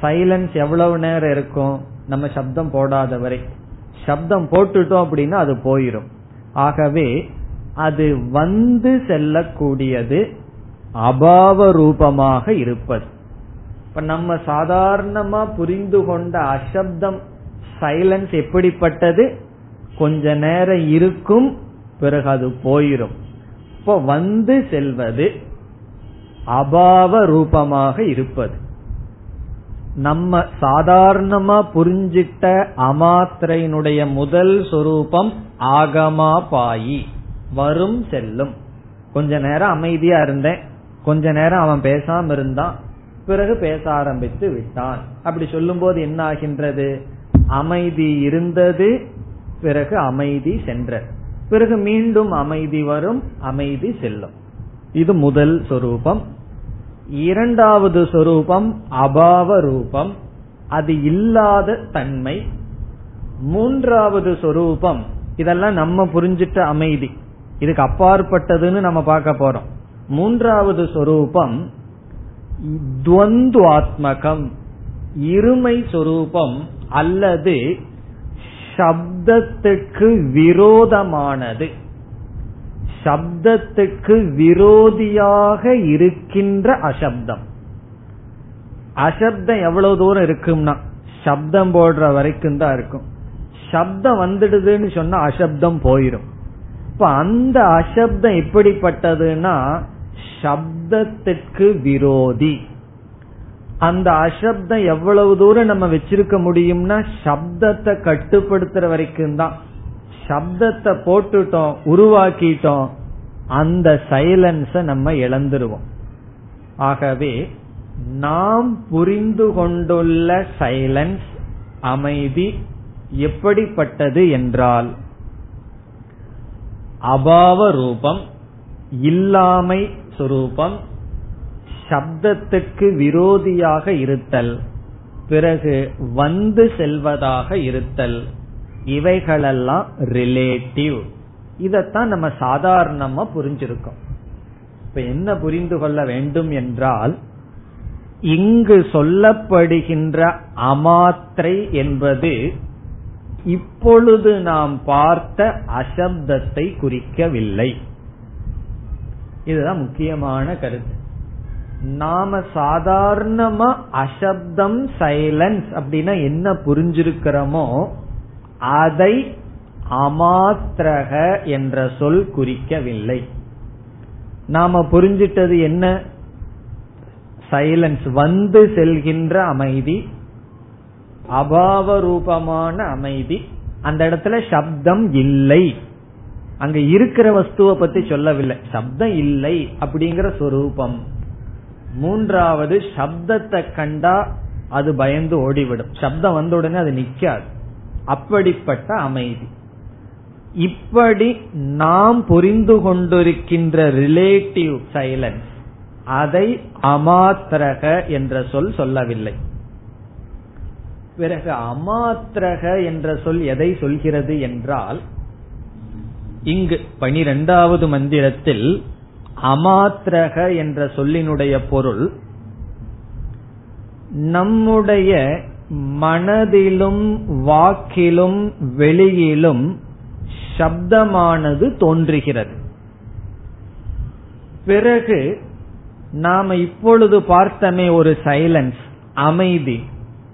சைலன்ஸ் எவ்வளவு நேரம் இருக்கும்? நம்ம சப்தம் போடாத வரை. சப்தம் போட்டுட்டோம் அப்படின்னா அது போயிரும். ஆகவே அது வந்து செல்லக்கூடியது அபாவ ரூபமாக இருப்பது. இப்ப நம்ம சாதாரணமா புரிந்து கொண்ட அசப்தம் சைலன்ஸ் எப்படிப்பட்டது? கொஞ்ச நேரம் இருக்கும் பிறகு அது போயிரும். இப்போ வந்து செல்வது அபாவ ரூபமாக இருப்பது. நம்ம சாதாரணமா புரிஞ்சிட்ட அமாத்திரையினுடைய முதல் சொரூபம் ஆகமா பாயி வரும் செல்லும். கொஞ்ச நேரம் அமைதியா இருந்தேன். கொஞ்ச நேரம் அவன் பேசாம இருந்தான் பிறகு பேச ஆரம்பித்து விட்டான். அப்படி சொல்லும் போது என்ன ஆகின்றது? அமைதி இருந்தது பிறகு அமைதி சென்ற பிறகு மீண்டும் அமைதி வரும் அமைதி செல்லும். இது முதல் சொரூபம். இரண்டாவது சொரூபம் அபாவ ரூபம். அது இல்லாத தன்மை. மூன்றாவது சொரூபம் இதெல்லாம் நம்ம புரிஞ்சிட்ட அமைதி. இதுக்கு அப்பாற்பட்டதுன்னு நம்ம பார்க்க போறோம். மூன்றாவது சொரூபம் துவந்துவாத்மகம். இருமை சொரூபம் அல்லது சப்தத்துக்கு விரோதமானது. சப்தத்துக்கு விரோதியாக இருக்கின்ற அசப்தம். அசப்தம் எவ்வளவு தூரம் இருக்கும்னா சப்தம் போடுற வரைக்கும் தான் இருக்கும். சப்தம் வந்துடுதுன்னு சொன்னா அசப்தம் போயிரும். இப்ப அந்த அசப்தம் எப்படிப்பட்டதுன்னா சப்தத்திற்கு விரோதி. அந்த அசப்தம் எவ்வளவு தூரம் நம்ம வச்சிருக்க முடியும்னா சப்தத்தை கட்டுப்படுத்துற வரைக்கும் தான். சப்தத்தை போட்டுட்டோம் உருவாக்கிட்டோம் அந்த சைலன்ஸ நம்ம இழந்துருவோம். ஆகவே நாம் புரிந்து கொண்டுள்ள சைலன்ஸ் அமைதி எப்படிப்பட்டது என்றால் அபாவ ரூபம் இல்லாமை சொரூபம் சப்தத்துக்கு விரோதியாக இருத்தல் பிறகு வந்து செல்வதாக இருத்தல் இவைகளெல்லாம் ரிலேட்டிவ் இதத்தான் நம்ம சாதாரணமா புரிஞ்சிருக்கோம். இப்ப என்ன புரிந்து கொள்ள வேண்டும் என்றால் இங்கு சொல்லப்படுகின்ற அமாத்திரை என்பது இப்பொழுது நாம் பார்த்த அசப்தத்தை குறிக்கவில்லை. இதுதான் முக்கியமான கருத்து. நாம சாதாரணமா அசப்தம் சைலன்ஸ் அப்படின்னா என்ன புரிஞ்சிருக்கிறோமோ அதை அமாத்திரக என்ற சொல் குறிக்கவில்லை. நாம புரிஞ்சிட்டது என்ன? சைலன்ஸ் வந்து செல்கின்ற அமைதி அபாவ ரூபமான அமைதி அந்த இடத்துல சப்தம் இல்லை. அங்க இருக்கிற வஸ்துவை பத்தி சொல்லவில்லை. சப்தம் இல்லை அப்படிங்கிற சொரூபம். மூன்றாவது சப்தத்தை கண்டா அது பயந்து ஓடிவிடும். சப்தம் வந்த உடனே அது நிக்காது. அப்படிப்பட்ட அமைதி. இப்படி நாம் புரிந்து கொண்டிருக்கின்ற ரிலேட்டிவ் சைலன்ஸ் அதை அமாத்திரக என்ற சொல் சொல்லவில்லை. பிறகு அமாத்திரக என்ற சொல் எதை சொல்கிறது என்றால் இங்கு பனிரெண்டாவது மந்திரத்தில் அமாத்திரக என்ற சொல்லினுடைய பொருள் நம்முடைய மனதிலும் வாக்கிலும் வெளியிலும் சப்தமானது தோன்றுகிறது. பிறகு நாம இப்பொழுது பார்த்தமே ஒரு சைலன்ஸ் அமைதி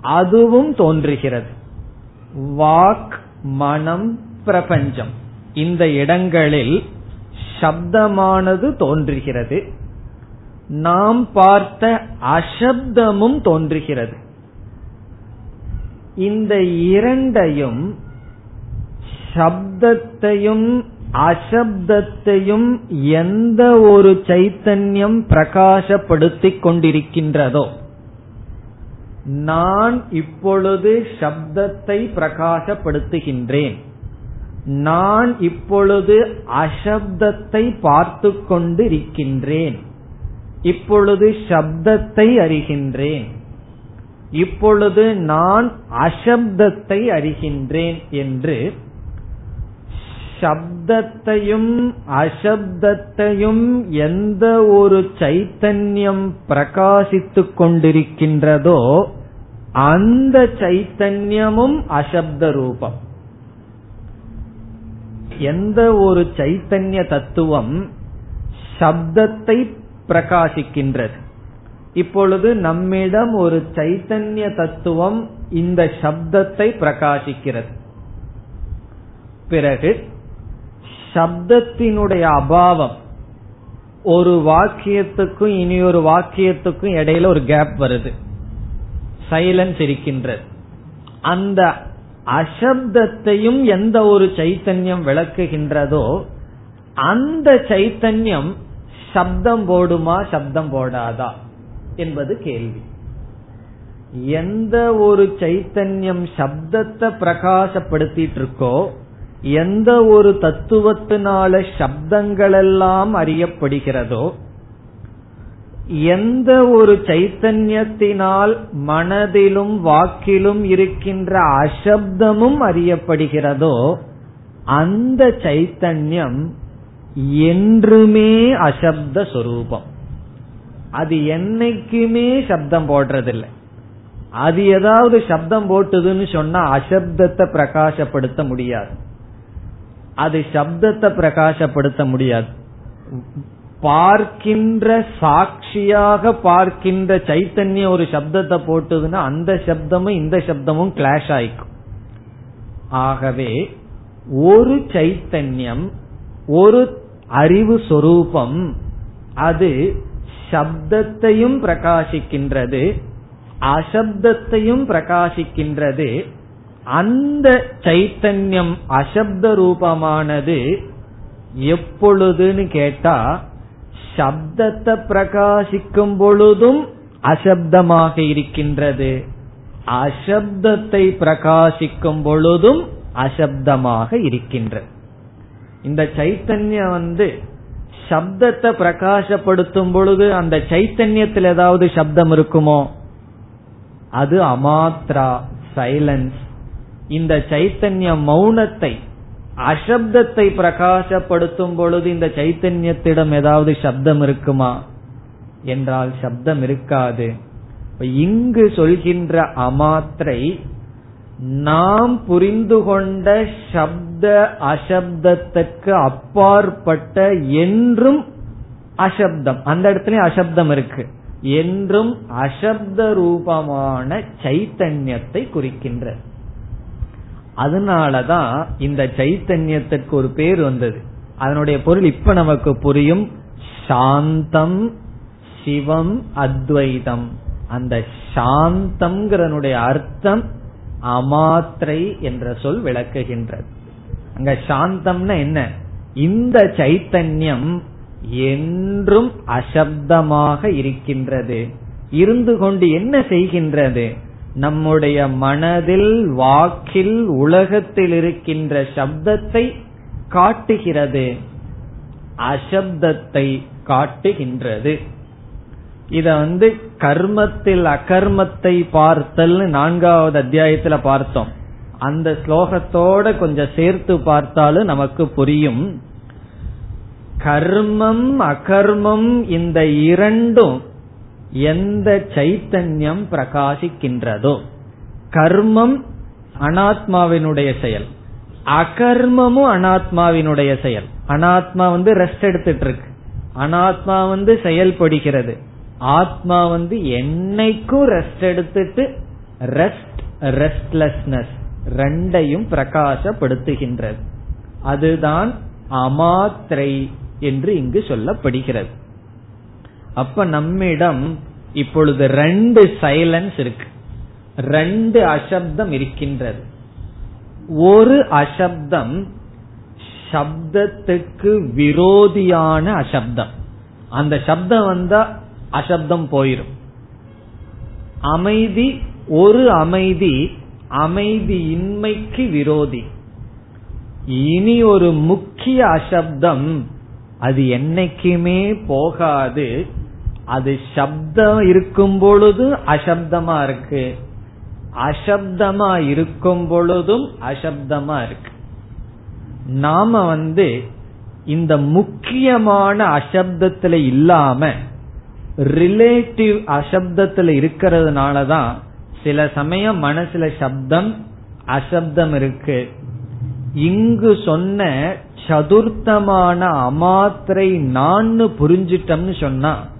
அதுவும் தோன்றுகிறது. வாக் மனம் பிரபஞ்சம். இந்த இடங்களில் சப்தமானது தோன்றுகிறது. நாம் பார்த்த அசப்தமும் தோன்றுகிறது. இந்த இரண்டையும் சப்தத்தையும் அசப்தத்தையும் எந்த ஒரு சைத்தன்யம் பிரகாசப்படுத்திக் கொண்டிருக்கின்றதோ நான் இப்பொழுது சப்தத்தை பிரகாசப்படுத்துகின்றேன். நான் இப்பொழுது அசப்தத்தை பார்த்து கொண்டிருக்கின்றேன் இப்பொழுது சப்தத்தை அறிகின்றேன். இப்பொழுது நான் அசப்தத்தை அறிகின்றேன் என்று சப்தத்தையும் அசப்தத்தையும் எந்த ஒரு சைத்தன்யம் பிரகாசித்துக் கொண்டிருக்கின்றதோ அந்த சைத்தன்யமும் அசப்த ரூபம். எந்த ஒரு சைத்தன்ய தத்துவம் சப்தத்தை பிரகாசிக்கின்றது. இப்பொழுது நம்மிடம் ஒரு சைத்தன்ய தத்துவம் இந்த சப்தத்தை பிரகாசிக்கிறது. பிறகு சப்தத்தினுடைய அபாவம் ஒரு வாக்கியத்துக்கும் இனி ஒரு வாக்கியத்துக்கும் இடையில ஒரு கேப் வருது. சைலன்ஸ் இருக்கின்றது. அந்த அசப்தத்தையும் எந்த ஒரு சைத்தன்யம் விளக்குகின்றதோ அந்த சைத்தன்யம் சப்தம் போடுமா சப்தம் போடாதா என்பது கேள்வி. எந்த ஒரு சைத்தன்யம் சப்தத்தை பிரகாசப்படுத்திட்டு இருக்கோ எந்த ஒரு தத்துவத்தினால சப்தங்களெல்லாம் அறியப்படுகிறதோ எந்த ஒரு சைத்தன்யத்தினால் மனதிலும் வாக்கிலும் இருக்கின்ற அசப்தமும் அறியப்படுகிறதோ அந்த சைத்தன்யம் என்றுமே அசப்த சொரூபம். அது என்னைக்குமே சப்தம் போடுறதில்லை. அது ஏதாவது சப்தம் போட்டுதுன்னு சொன்னா அசப்தத்தை பிரகாசப்படுத்த முடியாது. அது சப்தத்தை பிரகாசப்படுத்த முடியாது. பார்க்கின்ற சாட்சியாக பார்க்கின்ற சைத்தன்யம் ஒரு சப்தத்தை போட்டுதுன்னா அந்த சப்தமும் இந்த சப்தமும் கிளாஷ் ஆயிக்கும். ஆகவே ஒரு சைத்தன்யம் ஒரு அறிவு சொரூபம் அது சப்தத்தையும் பிரகாசிக்கின்றது அசப்தத்தையும் பிரகாசிக்கின்றது அந்த சைத்தன்யம் அசப்த ரூபமானது எப்பொழுதுன்னு கேட்டா சப்தத்தை பிரகாசிக்கும் பொழுதும் அசப்தமாக இருக்கின்றது. அசப்தத்தை பிரகாசிக்கும் பொழுதும் அசப்தமாக இருக்கின்றது இந்த சைத்தன்யம் வந்து சப்தத்தை பிரகாசப்படுத்தும் பொழுது அந்த சைத்தன்யத்தில் ஏதாவது சப்தம் இருக்குமோ? அது அமாத்ரா சைலன்ஸ் இந்த சைத்தன்ய மௌனத்தை அசப்தத்தை பிரகாசப்படுத்தும் பொழுது இந்த சைத்தன்யத்திடம் ஏதாவது சப்தம் இருக்குமா? என்றால் சப்தம் இருக்காது. இங்கு சொல்கின்ற அமாத்திரை நாம் புரிந்து கொண்ட சப்த அசப்தத்துக்கு அப்பாற்பட்ட என்றும் அசப்தம். அந்த இடத்துல அசப்தம் இருக்கு. என்றும் அசப்த ரூபமான சைத்தன்யத்தை குறிக்கின்ற அதனாலதான் இந்த சைத்தன்யத்திற்கு ஒரு பேர் வந்தது. அதனுடைய பொருள் இப்ப நமக்கு புரியும் சாந்தம் சிவம் அத்வைதம். அந்த சாந்தம்ங்கிறனுடைய அர்த்தம் அமாத்திரை என்ற சொல் விளக்குகின்றது. அங்க சாந்தம்னா என்ன? இந்த சைத்தன்யம் என்றும் அசப்தமாக இருக்கின்றது. இருந்து கொண்டு என்ன செய்கின்றது? நம்முடைய மனதில் வாக்கில் உலகத்தில் இருக்கின்ற சப்தத்தை காட்டுகிறது. அசப்தத்தை காட்டுகின்றது. இத வந்து கர்மத்தில் அகர்மத்தை பார்த்தல் நான்காவது அத்தியாயத்துல பார்த்தோம். அந்த ஸ்லோகத்தோட கொஞ்சம் சேர்த்து பார்த்தாலும் நமக்கு புரியும். கர்மம் அகர்மம் இந்த இரண்டும் எந்த சைத்தன்யம் பிரகாசிக்கின்றதோ கர்மம் அனாத்மாவினுடைய செயல். அகர்மமும் அனாத்மாவினுடைய செயல். அனாத்மா வந்து ரெஸ்ட் எடுத்துட்டு இருக்கு அனாத்மா வந்து செயல்படுகிறது. ஆத்மா வந்து என்னைக்கும் ரெஸ்ட் எடுத்துட்டு ரெஸ்ட் ரெஸ்ட்லெஸ்னஸ் ரெண்டையும் பிரகாசப்படுத்துகின்றது. அதுதான் அமாத்திரை என்று இங்கு சொல்லப்படுகிறது. அப்ப நம்மிடம் இப்பொழுது ரெண்டு சைலன்ஸ் இருக்கு. ரெண்டு அசப்தம் இருக்கின்றது. ஒரு அசப்தம் சப்தத்துக்கு விரோதியான அசப்தம். அந்த சப்தம் வந்தா அசப்தம் போயிரும். அமைதி ஒரு அமைதி அமைதியின்மைக்கு விரோதி. இனி ஒரு முக்கிய அசப்தம் அது என்னைக்குமே போகாது. அது சப்தம் இருக்கும் பொழுது அசப்தமா இருக்கு. அசப்தமா இருக்கும் பொழுதும் அசப்தமா இருக்கு. நாம வந்து இந்த முக்கியமான அசப்தத்துல இல்லாம ரிலேட்டிவ் அசப்தத்துல இருக்கிறதுனாலதான் சில சமயம் மனசுல சப்தம் அசப்தம் இருக்கு. இங்கு சொன்ன சதுர்த்தமான அமாத்திரை நான் புரிஞ்சிட்டம்னு சொன்னா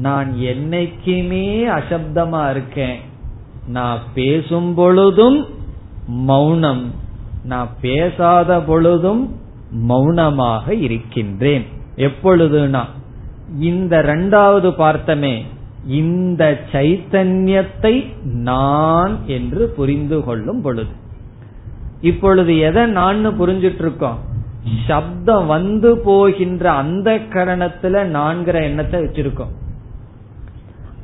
நான் என்னைக்குமே அசப்தமா இருக்கேன். நான் பேசும் பொழுதும் மௌனம். நான் பேசாத பொழுதும் மௌனமாக இருக்கின்றேன். எப்பொழுதுனா இந்த ரெண்டாவது பார்த்தமே இந்த சைத்தன்யத்தை நான் என்று புரிந்து கொள்ளும் பொழுது. இப்பொழுது எதை நான் புரிஞ்சிட்டு இருக்கோம் சப்தம் வந்து போகின்ற அந்த கரணத்துல நான்கிற எண்ணத்தை வச்சிருக்கோம்.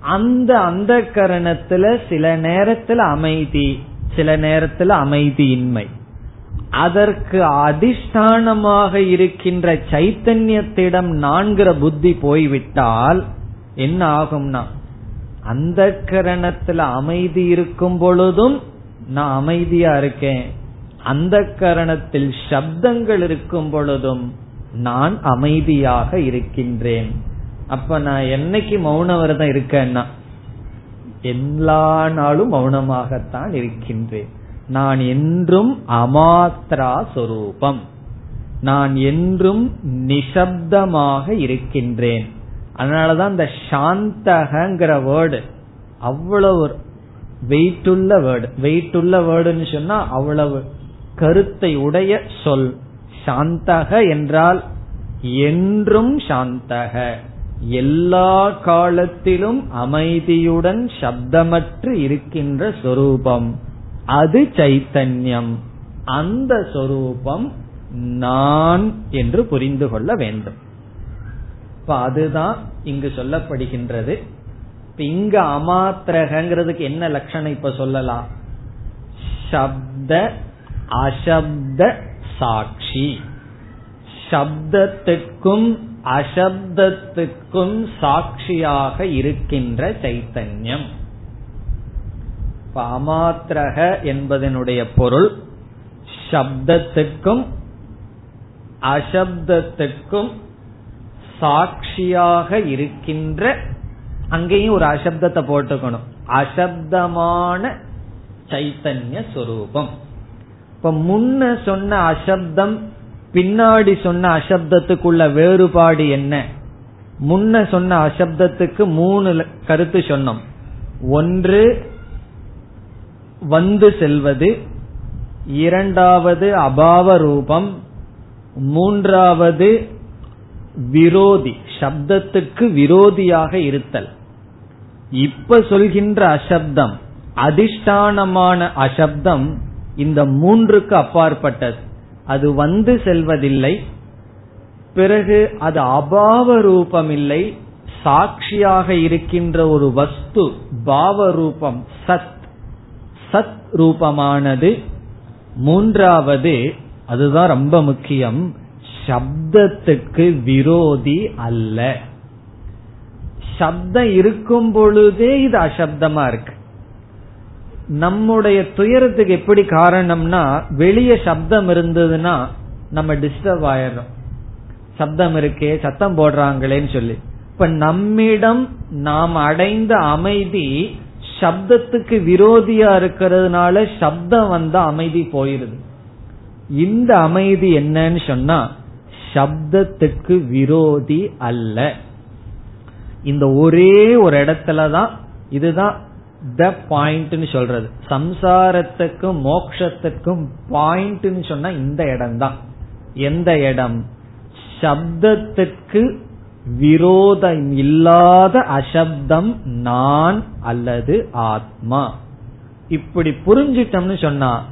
அந்த அந்த கரணத்துல சில நேரத்துல அமைதி சில நேரத்துல அமைதியின்மை. அதற்கு அதிஷ்டானமாக இருக்கின்ற சைத்தன்யத்திடம் நான்கிற புத்தி போய்விட்டால் என்ன ஆகும்னா அந்த கரணத்துல அமைதி இருக்கும் பொழுதும் நான் அமைதியா இருக்கேன். அந்த கரணத்தில் சப்தங்கள் இருக்கும் பொழுதும் நான் அமைதியாக இருக்கின்றேன். அப்ப நான் என்னைக்கு மௌன விரதம் இருக்கேன்னா எல்லா நாளும் மௌனமாகத்தான் இருக்கின்றேன். நான் என்றும் அமாத்ரா சொரூபம். நான் என்றும் நிசப்தமாக இருக்கின்றேன். அதனாலதான் இந்த சாந்தகங்கிற வேர்டு அவ்வளவு வெயிட்டுள்ள வேர்டு வெயிட்டுள்ள வேர்டுன்னு சொன்னா அவ்வளவு கருத்தை உடைய சொல். சாந்தக என்றால் என்றும் சாந்தக. எல்லா காலத்திலும் அமைதியுடன் சப்தமற்று இருக்கின்ற சொரூபம். அது சைத்தன்யம். அந்த சொரூபம் நான் என்று புரிந்து கொள்ள வேண்டும். இப்ப அதுதான் இங்கு சொல்லப்படுகின்றது. இப்ப இங்க அமாத்திரகங்கிறதுக்கு என்ன லட்சணம் இப்ப சொல்லலாம்? சப்த அசப்த சாட்சி. சப்தத்திற்கும் அசப்தத்துக்கும் சாட்சியாக இருக்கின்ற சைத்தன்யம். அமாத்திரக என்பதனுடைய பொருள் சப்தத்துக்கும் அசப்தத்துக்கும் சாட்சியாக இருக்கின்ற அங்கேயும் ஒரு அசப்தத்தை போட்டுக்கணும். அசப்தமான சைத்தன்ய சொரூபம். இப்ப முன்ன சொன்ன அசப்தம் பின்னாடி சொன்ன அசப்தத்துக்குள்ள வேறுபாடு என்ன? முன்ன சொன்ன அசப்தத்துக்கு மூணு கருத்து சொன்னோம். ஒன்று வந்து செல்வது. இரண்டாவது அபாவ ரூபம். மூன்றாவது விரோதி. சப்தத்துக்கு விரோதியாக இருத்தல். இப்ப சொல்கின்ற அசப்தம் அதிஷ்டானமான அசப்தம் இந்த மூன்றுக்கு அப்பாற்பட்டது. அது வந்து செல்வதில்லை. பிறகு அது அபாவ ரூபம் இல்லை சாட்சியாக இருக்கின்ற ஒரு வஸ்து பாவ ரூபம் சத். சத் ரூபமானது. மூன்றாவது அதுதான் ரொம்ப முக்கியம் சப்தத்துக்கு விரோதி அல்ல. சப்தம் இருக்கும் பொழுதே இது அசப்தமா இருக்கு. நம்முடைய துயரத்துக்கு எப்படி காரணம்னா வெளியே சப்தம் இருந்ததுன்னா நம்ம டிஸ்டர்ப் ஆயிடுறோம். சப்தம் இருக்கே சத்தம் போடுறாங்களேன்னு சொல்லி. இப்ப நம்மிடம் நாம் அடைந்த அமைதி சப்தத்துக்கு விரோதியா இருக்கிறதுனால சப்தம் வந்தா அமைதி போயிருது. இந்த அமைதி என்னன்னு சொன்னா சப்தத்துக்கு விரோதி அல்ல. இந்த ஒரே ஒரு இடத்துலதான் இதுதான் த பாயிண்ட்னு சொல்றது. சம்சாரத்துக்கும் மோக்ஷத்துக்கும் பாயிண்ட்னு சொன்னா இந்த இடம் தான் எந்த இடம்? சப்தத்துக்கு விரோதம் இல்லாத அசப்தம் நான் அல்லது ஆத்மா. இப்படி புரிஞ்சிட்டோம்னு சொன்னா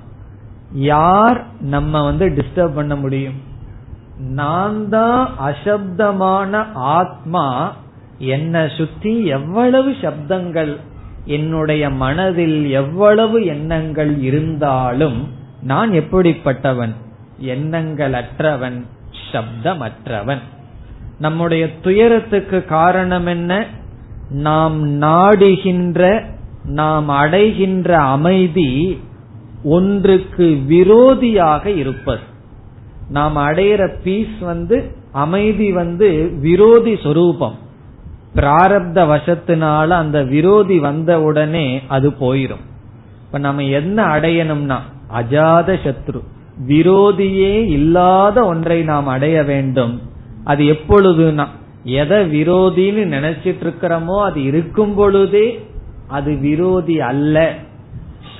யார் நம்ம வந்து டிஸ்டர்ப் பண்ண முடியும்? நான் தான் அசப்தமான ஆத்மா என்னை சுத்தி எவ்வளவு சப்தங்கள் என்னுடைய மனதில் எவ்வளவு எண்ணங்கள் இருந்தாலும் நான் எப்படிப்பட்டவன்? எண்ணங்கள் அற்றவன் சப்தமற்றவன். நம்முடைய துயரத்துக்கு காரணம் என்ன? நாம் நாடுகின்ற நாம் அடைகின்ற அமைதி ஒன்றுக்கு விரோதியாக இருப்பது. நாம் அடையிற பீஸ் வந்து அமைதி வந்து விரோதி சொரூபம். பிராரப்த வசத்தினால அந்த விரோதி வந்த உடனே அது போயிரும். இப்ப நம்ம என்ன அடையணும்னா அஜாத சத்ரு. விரோதியே இல்லாத ஒன்றை நாம் அடைய வேண்டும். அது எப்பொழுதுனா எதை விரோதின்னு நினைச்சிட்டு இருக்கிறோமோ அது இருக்கும் பொழுதே அது விரோதி அல்ல.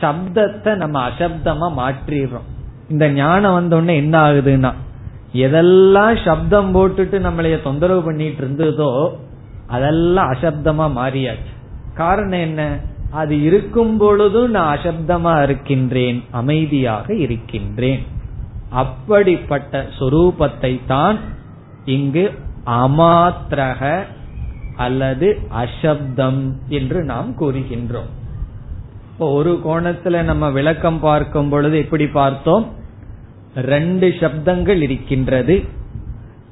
சப்தத்தை நம்ம அசப்தமா மாற்றிடுறோம். இந்த ஞானம் வந்தோடனே என்ன ஆகுதுன்னா எதெல்லாம் சப்தம் போட்டுட்டு நம்மளைய தொந்தரவு பண்ணிட்டு இருந்ததோ அதெல்லாம் அசப்தமா மாறியாச்சு. காரணம் என்ன? அது இருக்கும் பொழுதும் நான் அசப்தமா இருக்கின்றேன் அமைதியாக இருக்கின்றேன். அப்படிப்பட்ட சொரூபத்தை தான் இங்கு அமாத்திரக அல்லது அசப்தம் என்று நாம் கூறுகின்றோம். இப்போ ஒரு கோணத்துல நம்ம விளக்கம் பார்க்கும் பொழுது எப்படி பார்த்தோம்? ரெண்டு சப்தங்கள் இருக்கின்றது.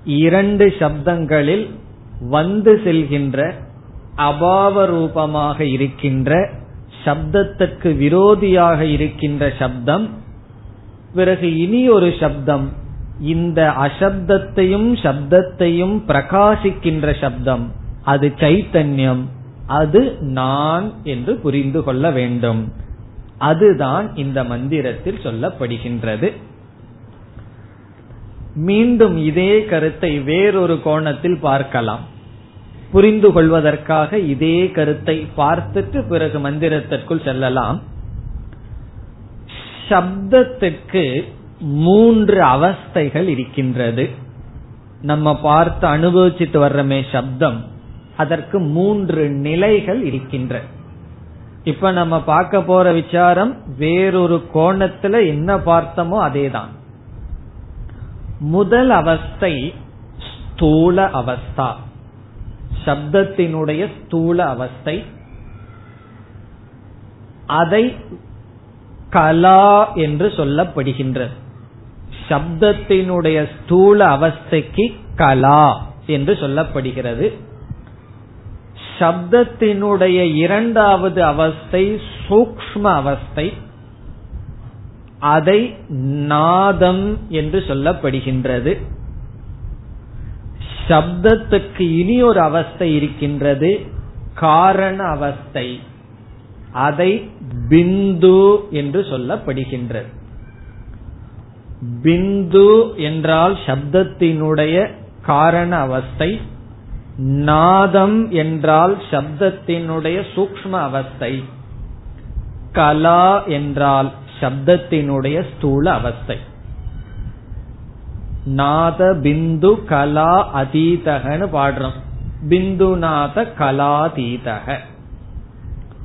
இரண்டு சப்தங்களில் வந்து செல்கின்ற அபாவ ரூபமாக இருக்கின்ற சப்தத்துக்கு விரோதியாக இருக்கின்ற சப்தம் பிறகு இனி ஒரு சப்தம் இந்த அசப்தத்தையும் சப்தத்தையும் பிரகாசிக்கின்ற சப்தம் அது சைத்தன்யம் அது நான் என்று புரிந்து கொள்ள வேண்டும். அதுதான் இந்த மந்திரத்தில் சொல்லப்படுகின்றது. மீண்டும் இதே கருத்தை வேறொரு கோணத்தில் பார்க்கலாம். புரிந்து கொள்வதற்காக இதே கருத்தை பார்த்துட்டு பிறகு மந்திரத்திற்குள் செல்லலாம். சப்தத்துக்கு மூன்று அவஸ்தைகள் இருக்கின்றது. நம்ம பார்த்து அனுபவிச்சுட்டு வர்றமே சப்தம். அதற்கு மூன்று நிலைகள் இருக்கின்ற. இப்ப நம்ம பார்க்க போற விசாரம் வேறொரு கோணத்துல என்ன பார்த்தோமோ அதேதான். முதல் அவஸ்தை ஸ்தூல அவஸ்தா. சப்தத்தினுடைய ஸ்தூல அவஸ்தை. அதை கலா என்று சொல்லப்படுகின்றது. சப்தத்தினுடைய ஸ்தூல அவஸ்தைக்கு கலா என்று சொல்லப்படுகிறது. சப்தத்தினுடைய இரண்டாவது அவஸ்தை சூக்ம அவஸ்தை. அதை நாதம் என்று சொல்லப்படுகின்றது. சப்தத்துக்கு இனி ஒரு அவஸ்தை இருக்கின்றது. காரண அவஸ்தை. அதை பிந்து என்று சொல்லப்படுகின்றது. பிந்து என்றால் சப்தத்தினுடைய காரண அவஸ்தை. நாதம் என்றால் சப்தத்தினுடைய சூக்ம அவஸ்தை. கலா என்றால் சப்தத்தினுடைய ஸ்தூல அவஸ்தை. நாத பிந்து கலா அதீதகன்னு பாடுறோம். பிந்து நாத கலாதீதக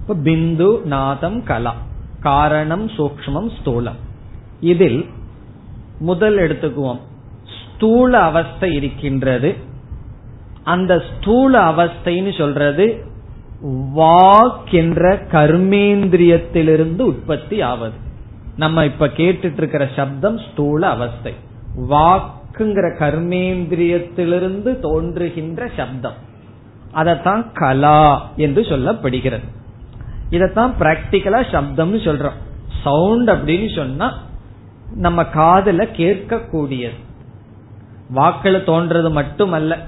பிந்து நாதம் கலா. காரணம் சூக்மம் ஸ்தூலம். இதில் முதல் எடுத்துக்குவோம். ஸ்தூல அவஸ்தை இருக்கின்றது. அந்த ஸ்தூல அவஸ்தைன்னு சொல்றது வாக் என்ற கர்மேந்திரியத்திலிருந்து உற்பத்தி ஆவது. நம்ம இப்ப கேட்டுட்டு இருக்கிற சப்தம் ஸ்தூல அவஸ்தை. வாக்குங்கிற கர்மேந்திரியத்திலிருந்து தோன்றுகின்ற சப்தம். அதத்தான் கலா என்று சொல்லப்படுகிறது. இதத்தான் பிராக்டிக்கலா சப்தம்னு சொல்றோம். சவுண்ட் அப்படின்னு சொன்னா நம்ம காதல கேட்கக்கூடியது. வாக்கில தோன்றது மட்டுமல்ல.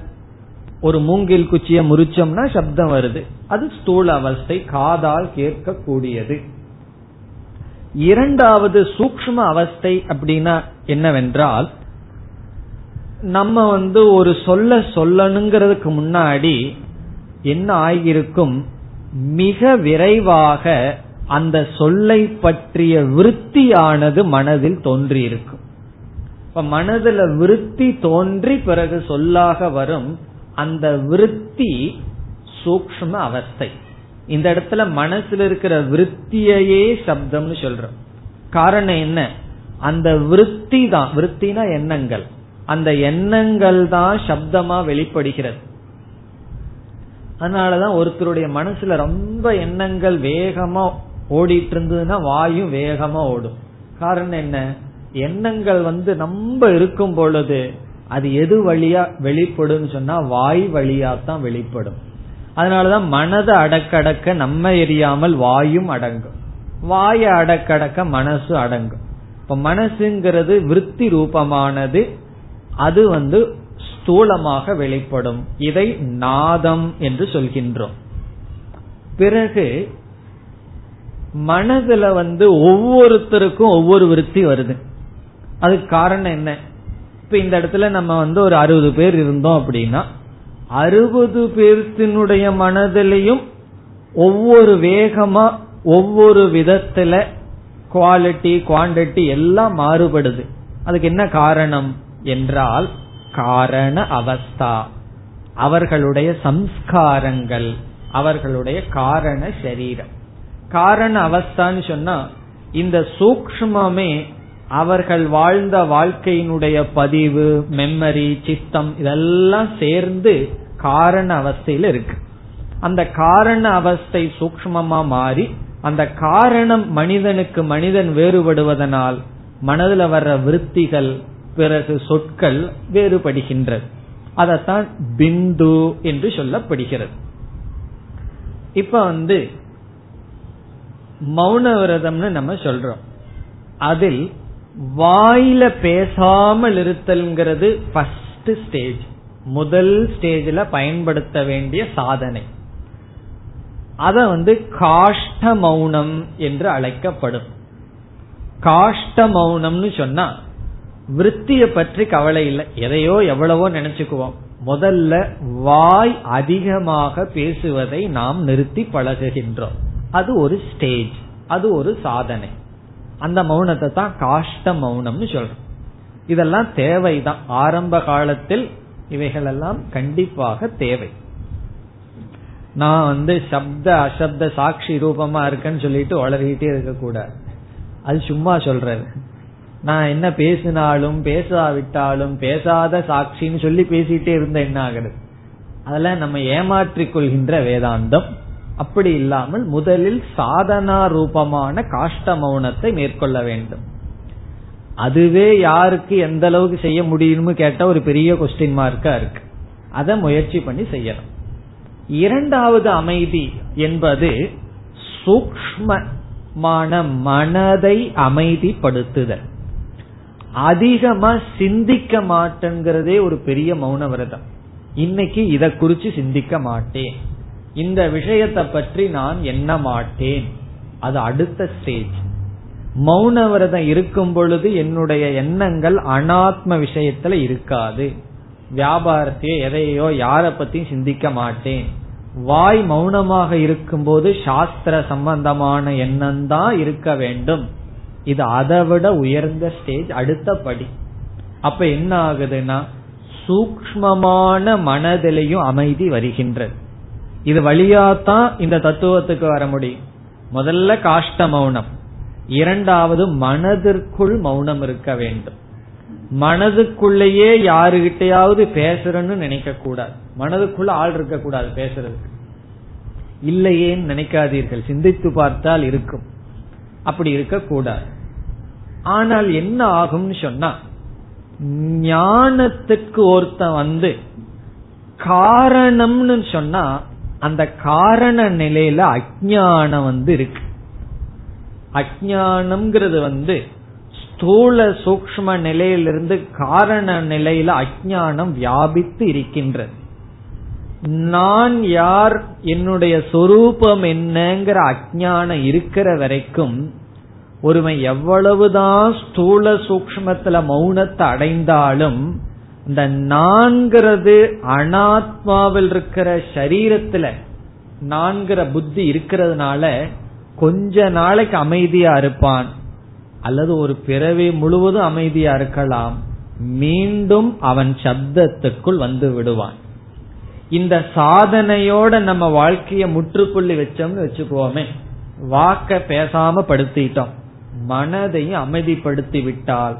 ஒரு மூங்கில் குச்சிய முறிச்சோம்னா சப்தம் வருது. அது ஸ்தூல அவஸ்தை காதால் கேட்கக்கூடியது. இரண்டாவது சூக்ம அவஸ்தை அப்படின்னா என்னவென்றால் நம்ம வந்து ஒரு சொல்ல சொல்லணுங்கிறதுக்கு முன்னாடி என்ன ஆகியிருக்கும்? மிக விரைவாக அந்த சொல்லை பற்றிய விருத்தியானது மனதில் தோன்றியிருக்கும். இப்ப மனதுல விருத்தி தோன்றி பிறகு சொல்லாக வரும் அந்த விருத்தி சூக்ம அவஸ்தை. இந்த இடத்துல மனசுல இருக்கிற விருத்தியையே சப்தம்னு சொல்றோம். காரணம் என்ன? அந்த விருத்தி தான் விருத்தினா எண்ணங்கள். அந்த எண்ணங்கள் தான் சப்தமா வெளிப்படுகிறது. அதனாலதான் ஒருத்தருடைய மனசுல ரொம்ப எண்ணங்கள் வேகமா ஓடிட்டு இருந்ததுன்னா வாயும் வேகமா ஓடும். காரணம் என்ன? எண்ணங்கள் வந்து நம்ம இருக்கும் பொழுது அது எது வழியா வெளிப்படும் சொன்னா வாய் வழியா தான் வெளிப்படும். அதனாலதான் மனதை அடக்கடக்க நம்ம எரியாமல் வாயும் அடங்கும். வாய அடக்கடக்க மனசு அடங்கும். இப்ப மனசுங்கிறது விருத்தி ரூபமானது. அது வந்து ஸ்தூலமாக வெளிப்படும். இதை நாதம் என்று சொல்கின்றோம். பிறகு மனதுல வந்து ஒவ்வொருத்தருக்கும் ஒவ்வொரு விருத்தி வருது. அதுக்கு காரணம் என்ன? இப்ப இந்த இடத்துல நம்ம வந்து ஒரு அறுபது பேர் இருந்தோம் அப்படின்னா அறுபது பேர்த்தினுடைய மனதிலையும் ஒவ்வொரு வேகமா ஒவ்வொரு விதத்துல குவாலிட்டி குவான்டிட்டி எல்லாம் மாறுபடுது. அதுக்கு என்ன காரணம்? என்றால் காரண அவஸ்தா. அவர்களுடைய சம்ஸ்காரங்கள் அவர்களுடைய காரண சரீரம். காரண அவஸ்தான்னு சொன்னா இந்த சூக்மமே அவர்கள் வாழ்ந்த வாழ்க்கையினுடைய பதிவு மெமரி சித்தம் இதெல்லாம் சேர்ந்து காரண அவஸ்தையில இருக்கு. அந்த காரண அவஸ்தை சூக்மமா மாறி அந்த காரணம் மனிதனுக்கு மனிதன் வேறுபடுவதனால் மனதில் வர்ற விருத்திகள் பிறகு சொற்கள் வேறுபடுகின்றது. அதத்தான் பிந்து என்று சொல்லப்படுகிறது. இப்ப வந்து மௌன விரதம்னு நம்ம சொல்றோம். அதில் வாயில பேசாமல் இருத்தல்ங்கிறது ஃபர்ஸ்ட் ஸ்டேஜ் முதல் ஸ்டேஜில் பயன்படுத்த வேண்டிய சாதனை. அத வந்து காஷ்ட மௌனம் என்று அழைக்கப்படும். காஷ்ட மௌனம்னு சொன்னா விற்த்திய பற்றி கவலை இல்லை. எதையோ எவ்வளவோ நினைச்சுக்குவோம். முதல்ல வாய் அதிகமாக பேசுவதை நாம் நிறுத்தி பழகுகின்றோம். அது ஒரு ஸ்டேஜ் அது ஒரு சாதனை. அந்த மௌனத்தை தான் காஷ்ட மௌனம்னு சொல்றோம். இதெல்லாம் தேவைதான். ஆரம்ப காலத்தில் இவைகள் எல்லாம் கண்டிப்பாக தேவை. நான் வந்து சப்த அசப்த சாட்சி ரூபமா இருக்கேன்னு சொல்லிட்டு வளர்கிட்டே இருக்க கூடாது அது சும்மா சொல்றது. நான் என்ன பேசினாலும் பேசாவிட்டாலும் பேசாத சாட்சின்னு சொல்லி பேசிட்டே இருந்த என்ன ஆகுது? அதெல்லாம் நம்ம ஏமாற்றிக் கொள்கின்ற வேதாந்தம். அப்படி இல்லாமல் முதலில் சாதனா ரூபமான காஷ்ட மௌனத்தை மேற்கொள்ள வேண்டும். அதுவே யாருக்கு எந்த அளவுக்கு செய்ய முடியும்னு கேட்டா ஒரு பெரிய கொஸ்டின் மார்க்கா இருக்கு. அதை முயற்சி பண்ணி செய்யணும். இரண்டாவது அமைதி என்பது சூக்மமான மனதை அமைதிப்படுத்துதல். அதிகமா சிந்திக்க மாட்டேங்கிறதே ஒரு பெரிய மௌன விரதம் இன்னைக்கு இத குறிச்சு சிந்திக்க மாட்டேன். இந்த விஷயத்தை பற்றி நான் எண்ண மாட்டேன். அது அடுத்த ஸ்டேஜ் மௌன விரதம் இருக்கும் பொழுது என்னுடைய எண்ணங்கள் அனாத்ம விஷயத்துல இருக்காது. வியாபாரத்தையோ எதையோ யார பத்தியும் சிந்திக்க மாட்டேன். வாய் மௌனமாக இருக்கும்போது சாஸ்திர சம்பந்தமான எண்ணம் தான் இருக்க வேண்டும். இது அதை விட உயர்ந்த ஸ்டேஜ் அடுத்த படி. அப்ப என்ன ஆகுதுன்னா சூக்மமான மனதிலையும் அமைதி வருகின்றது. இது வழியாத்தான் இந்த தத்துவத்துக்கு வர முடியும். முதல்ல காஷ்ட மௌனம். இரண்டாவது மனதிற்குள் மௌனம் இருக்க வேண்டும். மனதுக்குள்ளேயே யாருகிட்டையாவது பேசுறேன்னு நினைக்க கூடாது மனதுக்குள்ள ஆள் இருக்க கூடாது பேசுறதுக்கு. இல்லையேன்னு நினைக்காதீர்கள். சிந்தித்து பார்த்தால் இருக்கும். அப்படி இருக்கக்கூடாது ஆனால் என்ன ஆகும்னு சொன்னா ஞானத்துக்கு ஒருத்தன் வந்து காரணம்னு சொன்னா அந்த காரண நிலையில அஜானம் வந்து இருக்கு. அஜானம்ங்கிறது வந்து ஸ்தூல சூக்ம நிலையிலிருந்து காரண நிலையில அஜானம் வியாபித்து இருக்கின்றது. நான் யார் என்னுடைய சொரூபம் என்னங்கிற அஜானம் இருக்கிற வரைக்கும் ஒருவன் எவ்வளவுதான் ஸ்தூல சூக்மத்துல மௌனத்தை அடைந்தாலும் இந்த நான்கிறது அனாத்மாவில் இருக்கிற சரீரத்துல நான்கிற புத்தி இருக்கிறதுனால கொஞ்ச நாளைக்கு அமைதியா இருப்பான். அல்லது ஒரு பிறவி முழுவதும் அமைதியா இருக்கலாம். மீண்டும் அவன் சப்தத்துக்குள் வந்து விடுவான். இந்த சாதனையோட நம்ம வாழ்க்கைய முற்றுப்புள்ளி வச்சோம்னு வச்சுக்கோமே வாக்க பேசாம படுத்திட்டோம். மனதையும் அமைதிப்படுத்தி விட்டால்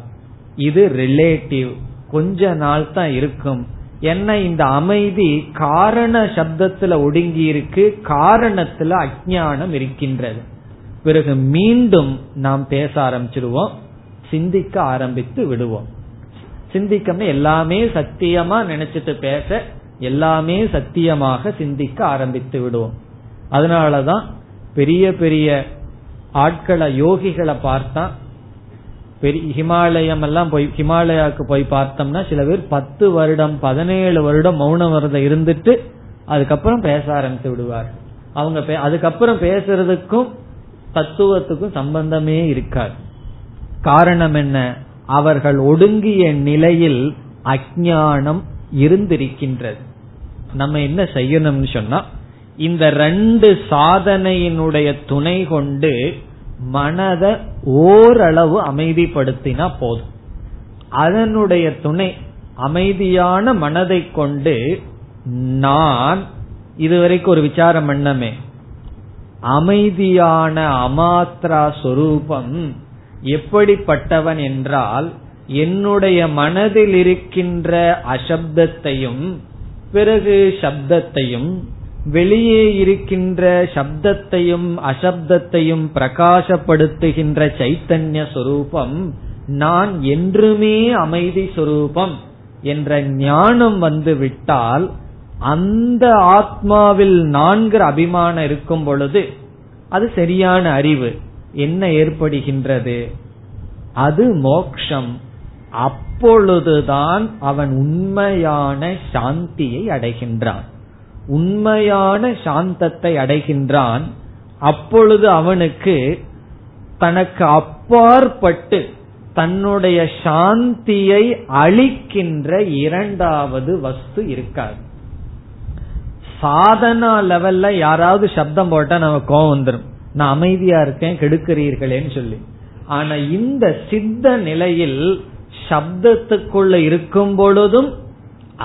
இது ரிலேட்டிவ் கொஞ்ச நாள் தான் இருக்கும். என்ன இந்த அமைதி காரண சப்தத்துல ஒடுங்கி இருக்கு காரணத்துல அஜானம் இருக்கின்றது. பிறகு மீண்டும் நாம் பேச ஆரம்பிச்சிடுவோம். சிந்திக்க ஆரம்பித்து விடுவோம். சிந்திக்கமே எல்லாமே சத்தியமா நினைச்சிட்டு பேச எல்லாமே சத்தியமாக சிந்திக்க ஆரம்பித்து விடுவோம். அதனாலதான் பெரிய பெரிய ஆட்களை யோகிகளை பார்த்தா பெரிய ஹிமாலயம் எல்லாம் போய் ஹிமாலயாவுக்கு போய் பார்த்தோம்னா சில பேர் பத்து வருடம் பதினேழு வருடம் மௌன விரதம் இருந்துட்டு அதுக்கப்புறம் பேச ஆரம்பித்து விடுவார் அவங்க அதுக்கப்புறம் பேசுறதுக்கும் தத்துவத்துக்கும் சம்பந்தமே இருக்காது. காரணம் என்ன? அவர்கள் ஒடுங்கிய நிலையில் அஜானம் இருந்திருக்கின்றது. நம்ம என்ன செய்யணும்னு சொன்னா இந்த ரெண்டு சாதனையினுடைய துணை கொண்டு மனதை ஓரளவு அமைதிப்படுத்தினா போதும். அதனுடைய துணை அமைதியான மனதை கொண்டு நான் இதுவரைக்கும் ஒரு விசாரம் பண்ணமே. அமைதியான அமாத்ரா சொரூபம் எப்படிப்பட்டவன் என்றால் என்னுடைய மனதில் இருக்கின்ற அசப்தத்தையும் பிறகு சப்தத்தையும் வெளியே இருக்கின்ற சப்தத்தையும் அசப்தத்தையும் பிரகாசப்படுத்துகின்ற சைத்தன்ய சொரூபம் நான் என்றுமே அமைதி சொரூபம் என்ற ஞானம் வந்து விட்டால் அந்த ஆத்மாவில் நான்கிற அபிமானம் இருக்கும் பொழுது அது சரியான அறிவு. என்ன ஏற்படுகின்றது? அது மோக்ஷம். அப்பொழுதுதான் அவன் உண்மையான சாந்தியை அடைகின்றான். உண்மையான சாந்தத்தை அடைகின்றான். அப்பொழுது அவனுக்கு தனக்கு அப்பாற்பட்டு தன்னுடைய சாந்தியை அளிக்கின்ற இரண்டாவது வஸ்து இருக்காது. சாதனா லெவல்ல யாராவது சப்தம் போட்டா நமக்கு கோவம் வந்துடும் நான் அமைதியா இருக்கேன் கெடுக்கிறீர்களேன்னு சொல்லி. ஆனா இந்த சித்த நிலையில் சப்தத்துக்குள்ள இருக்கும் பொழுதும்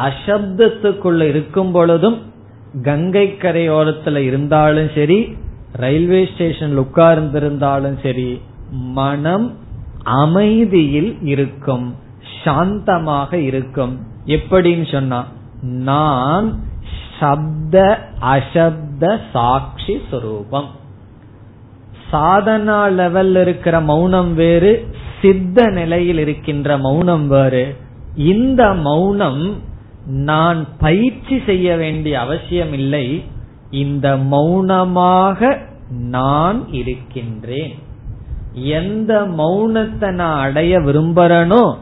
அசப்தத்துக்குள்ள இருக்கும் பொழுதும் கங்கை கரையோரத்துல இருந்தாலும் சரி ரயில்வே ஸ்டேஷன்ல உட்கார்ந்திருந்தாலும் சரி மனம் அமைதியில் இருக்கும் சாந்தமாக இருக்கும். எப்படின்னு சொன்னா நான் சப்த அசப்த சாட்சி சுரூபம். சாதனா லெவல் இருக்கிற மௌனம் வேறு சித்த நிலையில் இருக்கின்ற மௌனம் வேறு. இந்த மௌனம் நான் பயிற்சி செய்ய வேண்டிய அவசியம் இல்லை. இந்த மௌனமாக நான் இருக்கின்றேன். எந்த மௌனத்தை நான் அடைய விரும்புறனோ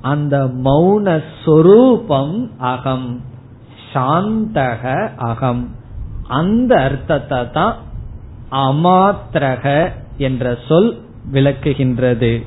அந்த மௌன சொரூபம் அகம். சாந்தக அகம். அந்த அர்த்தத்தை தான் அமாத்திரக என்ற சொல் விளக்குகின்றது.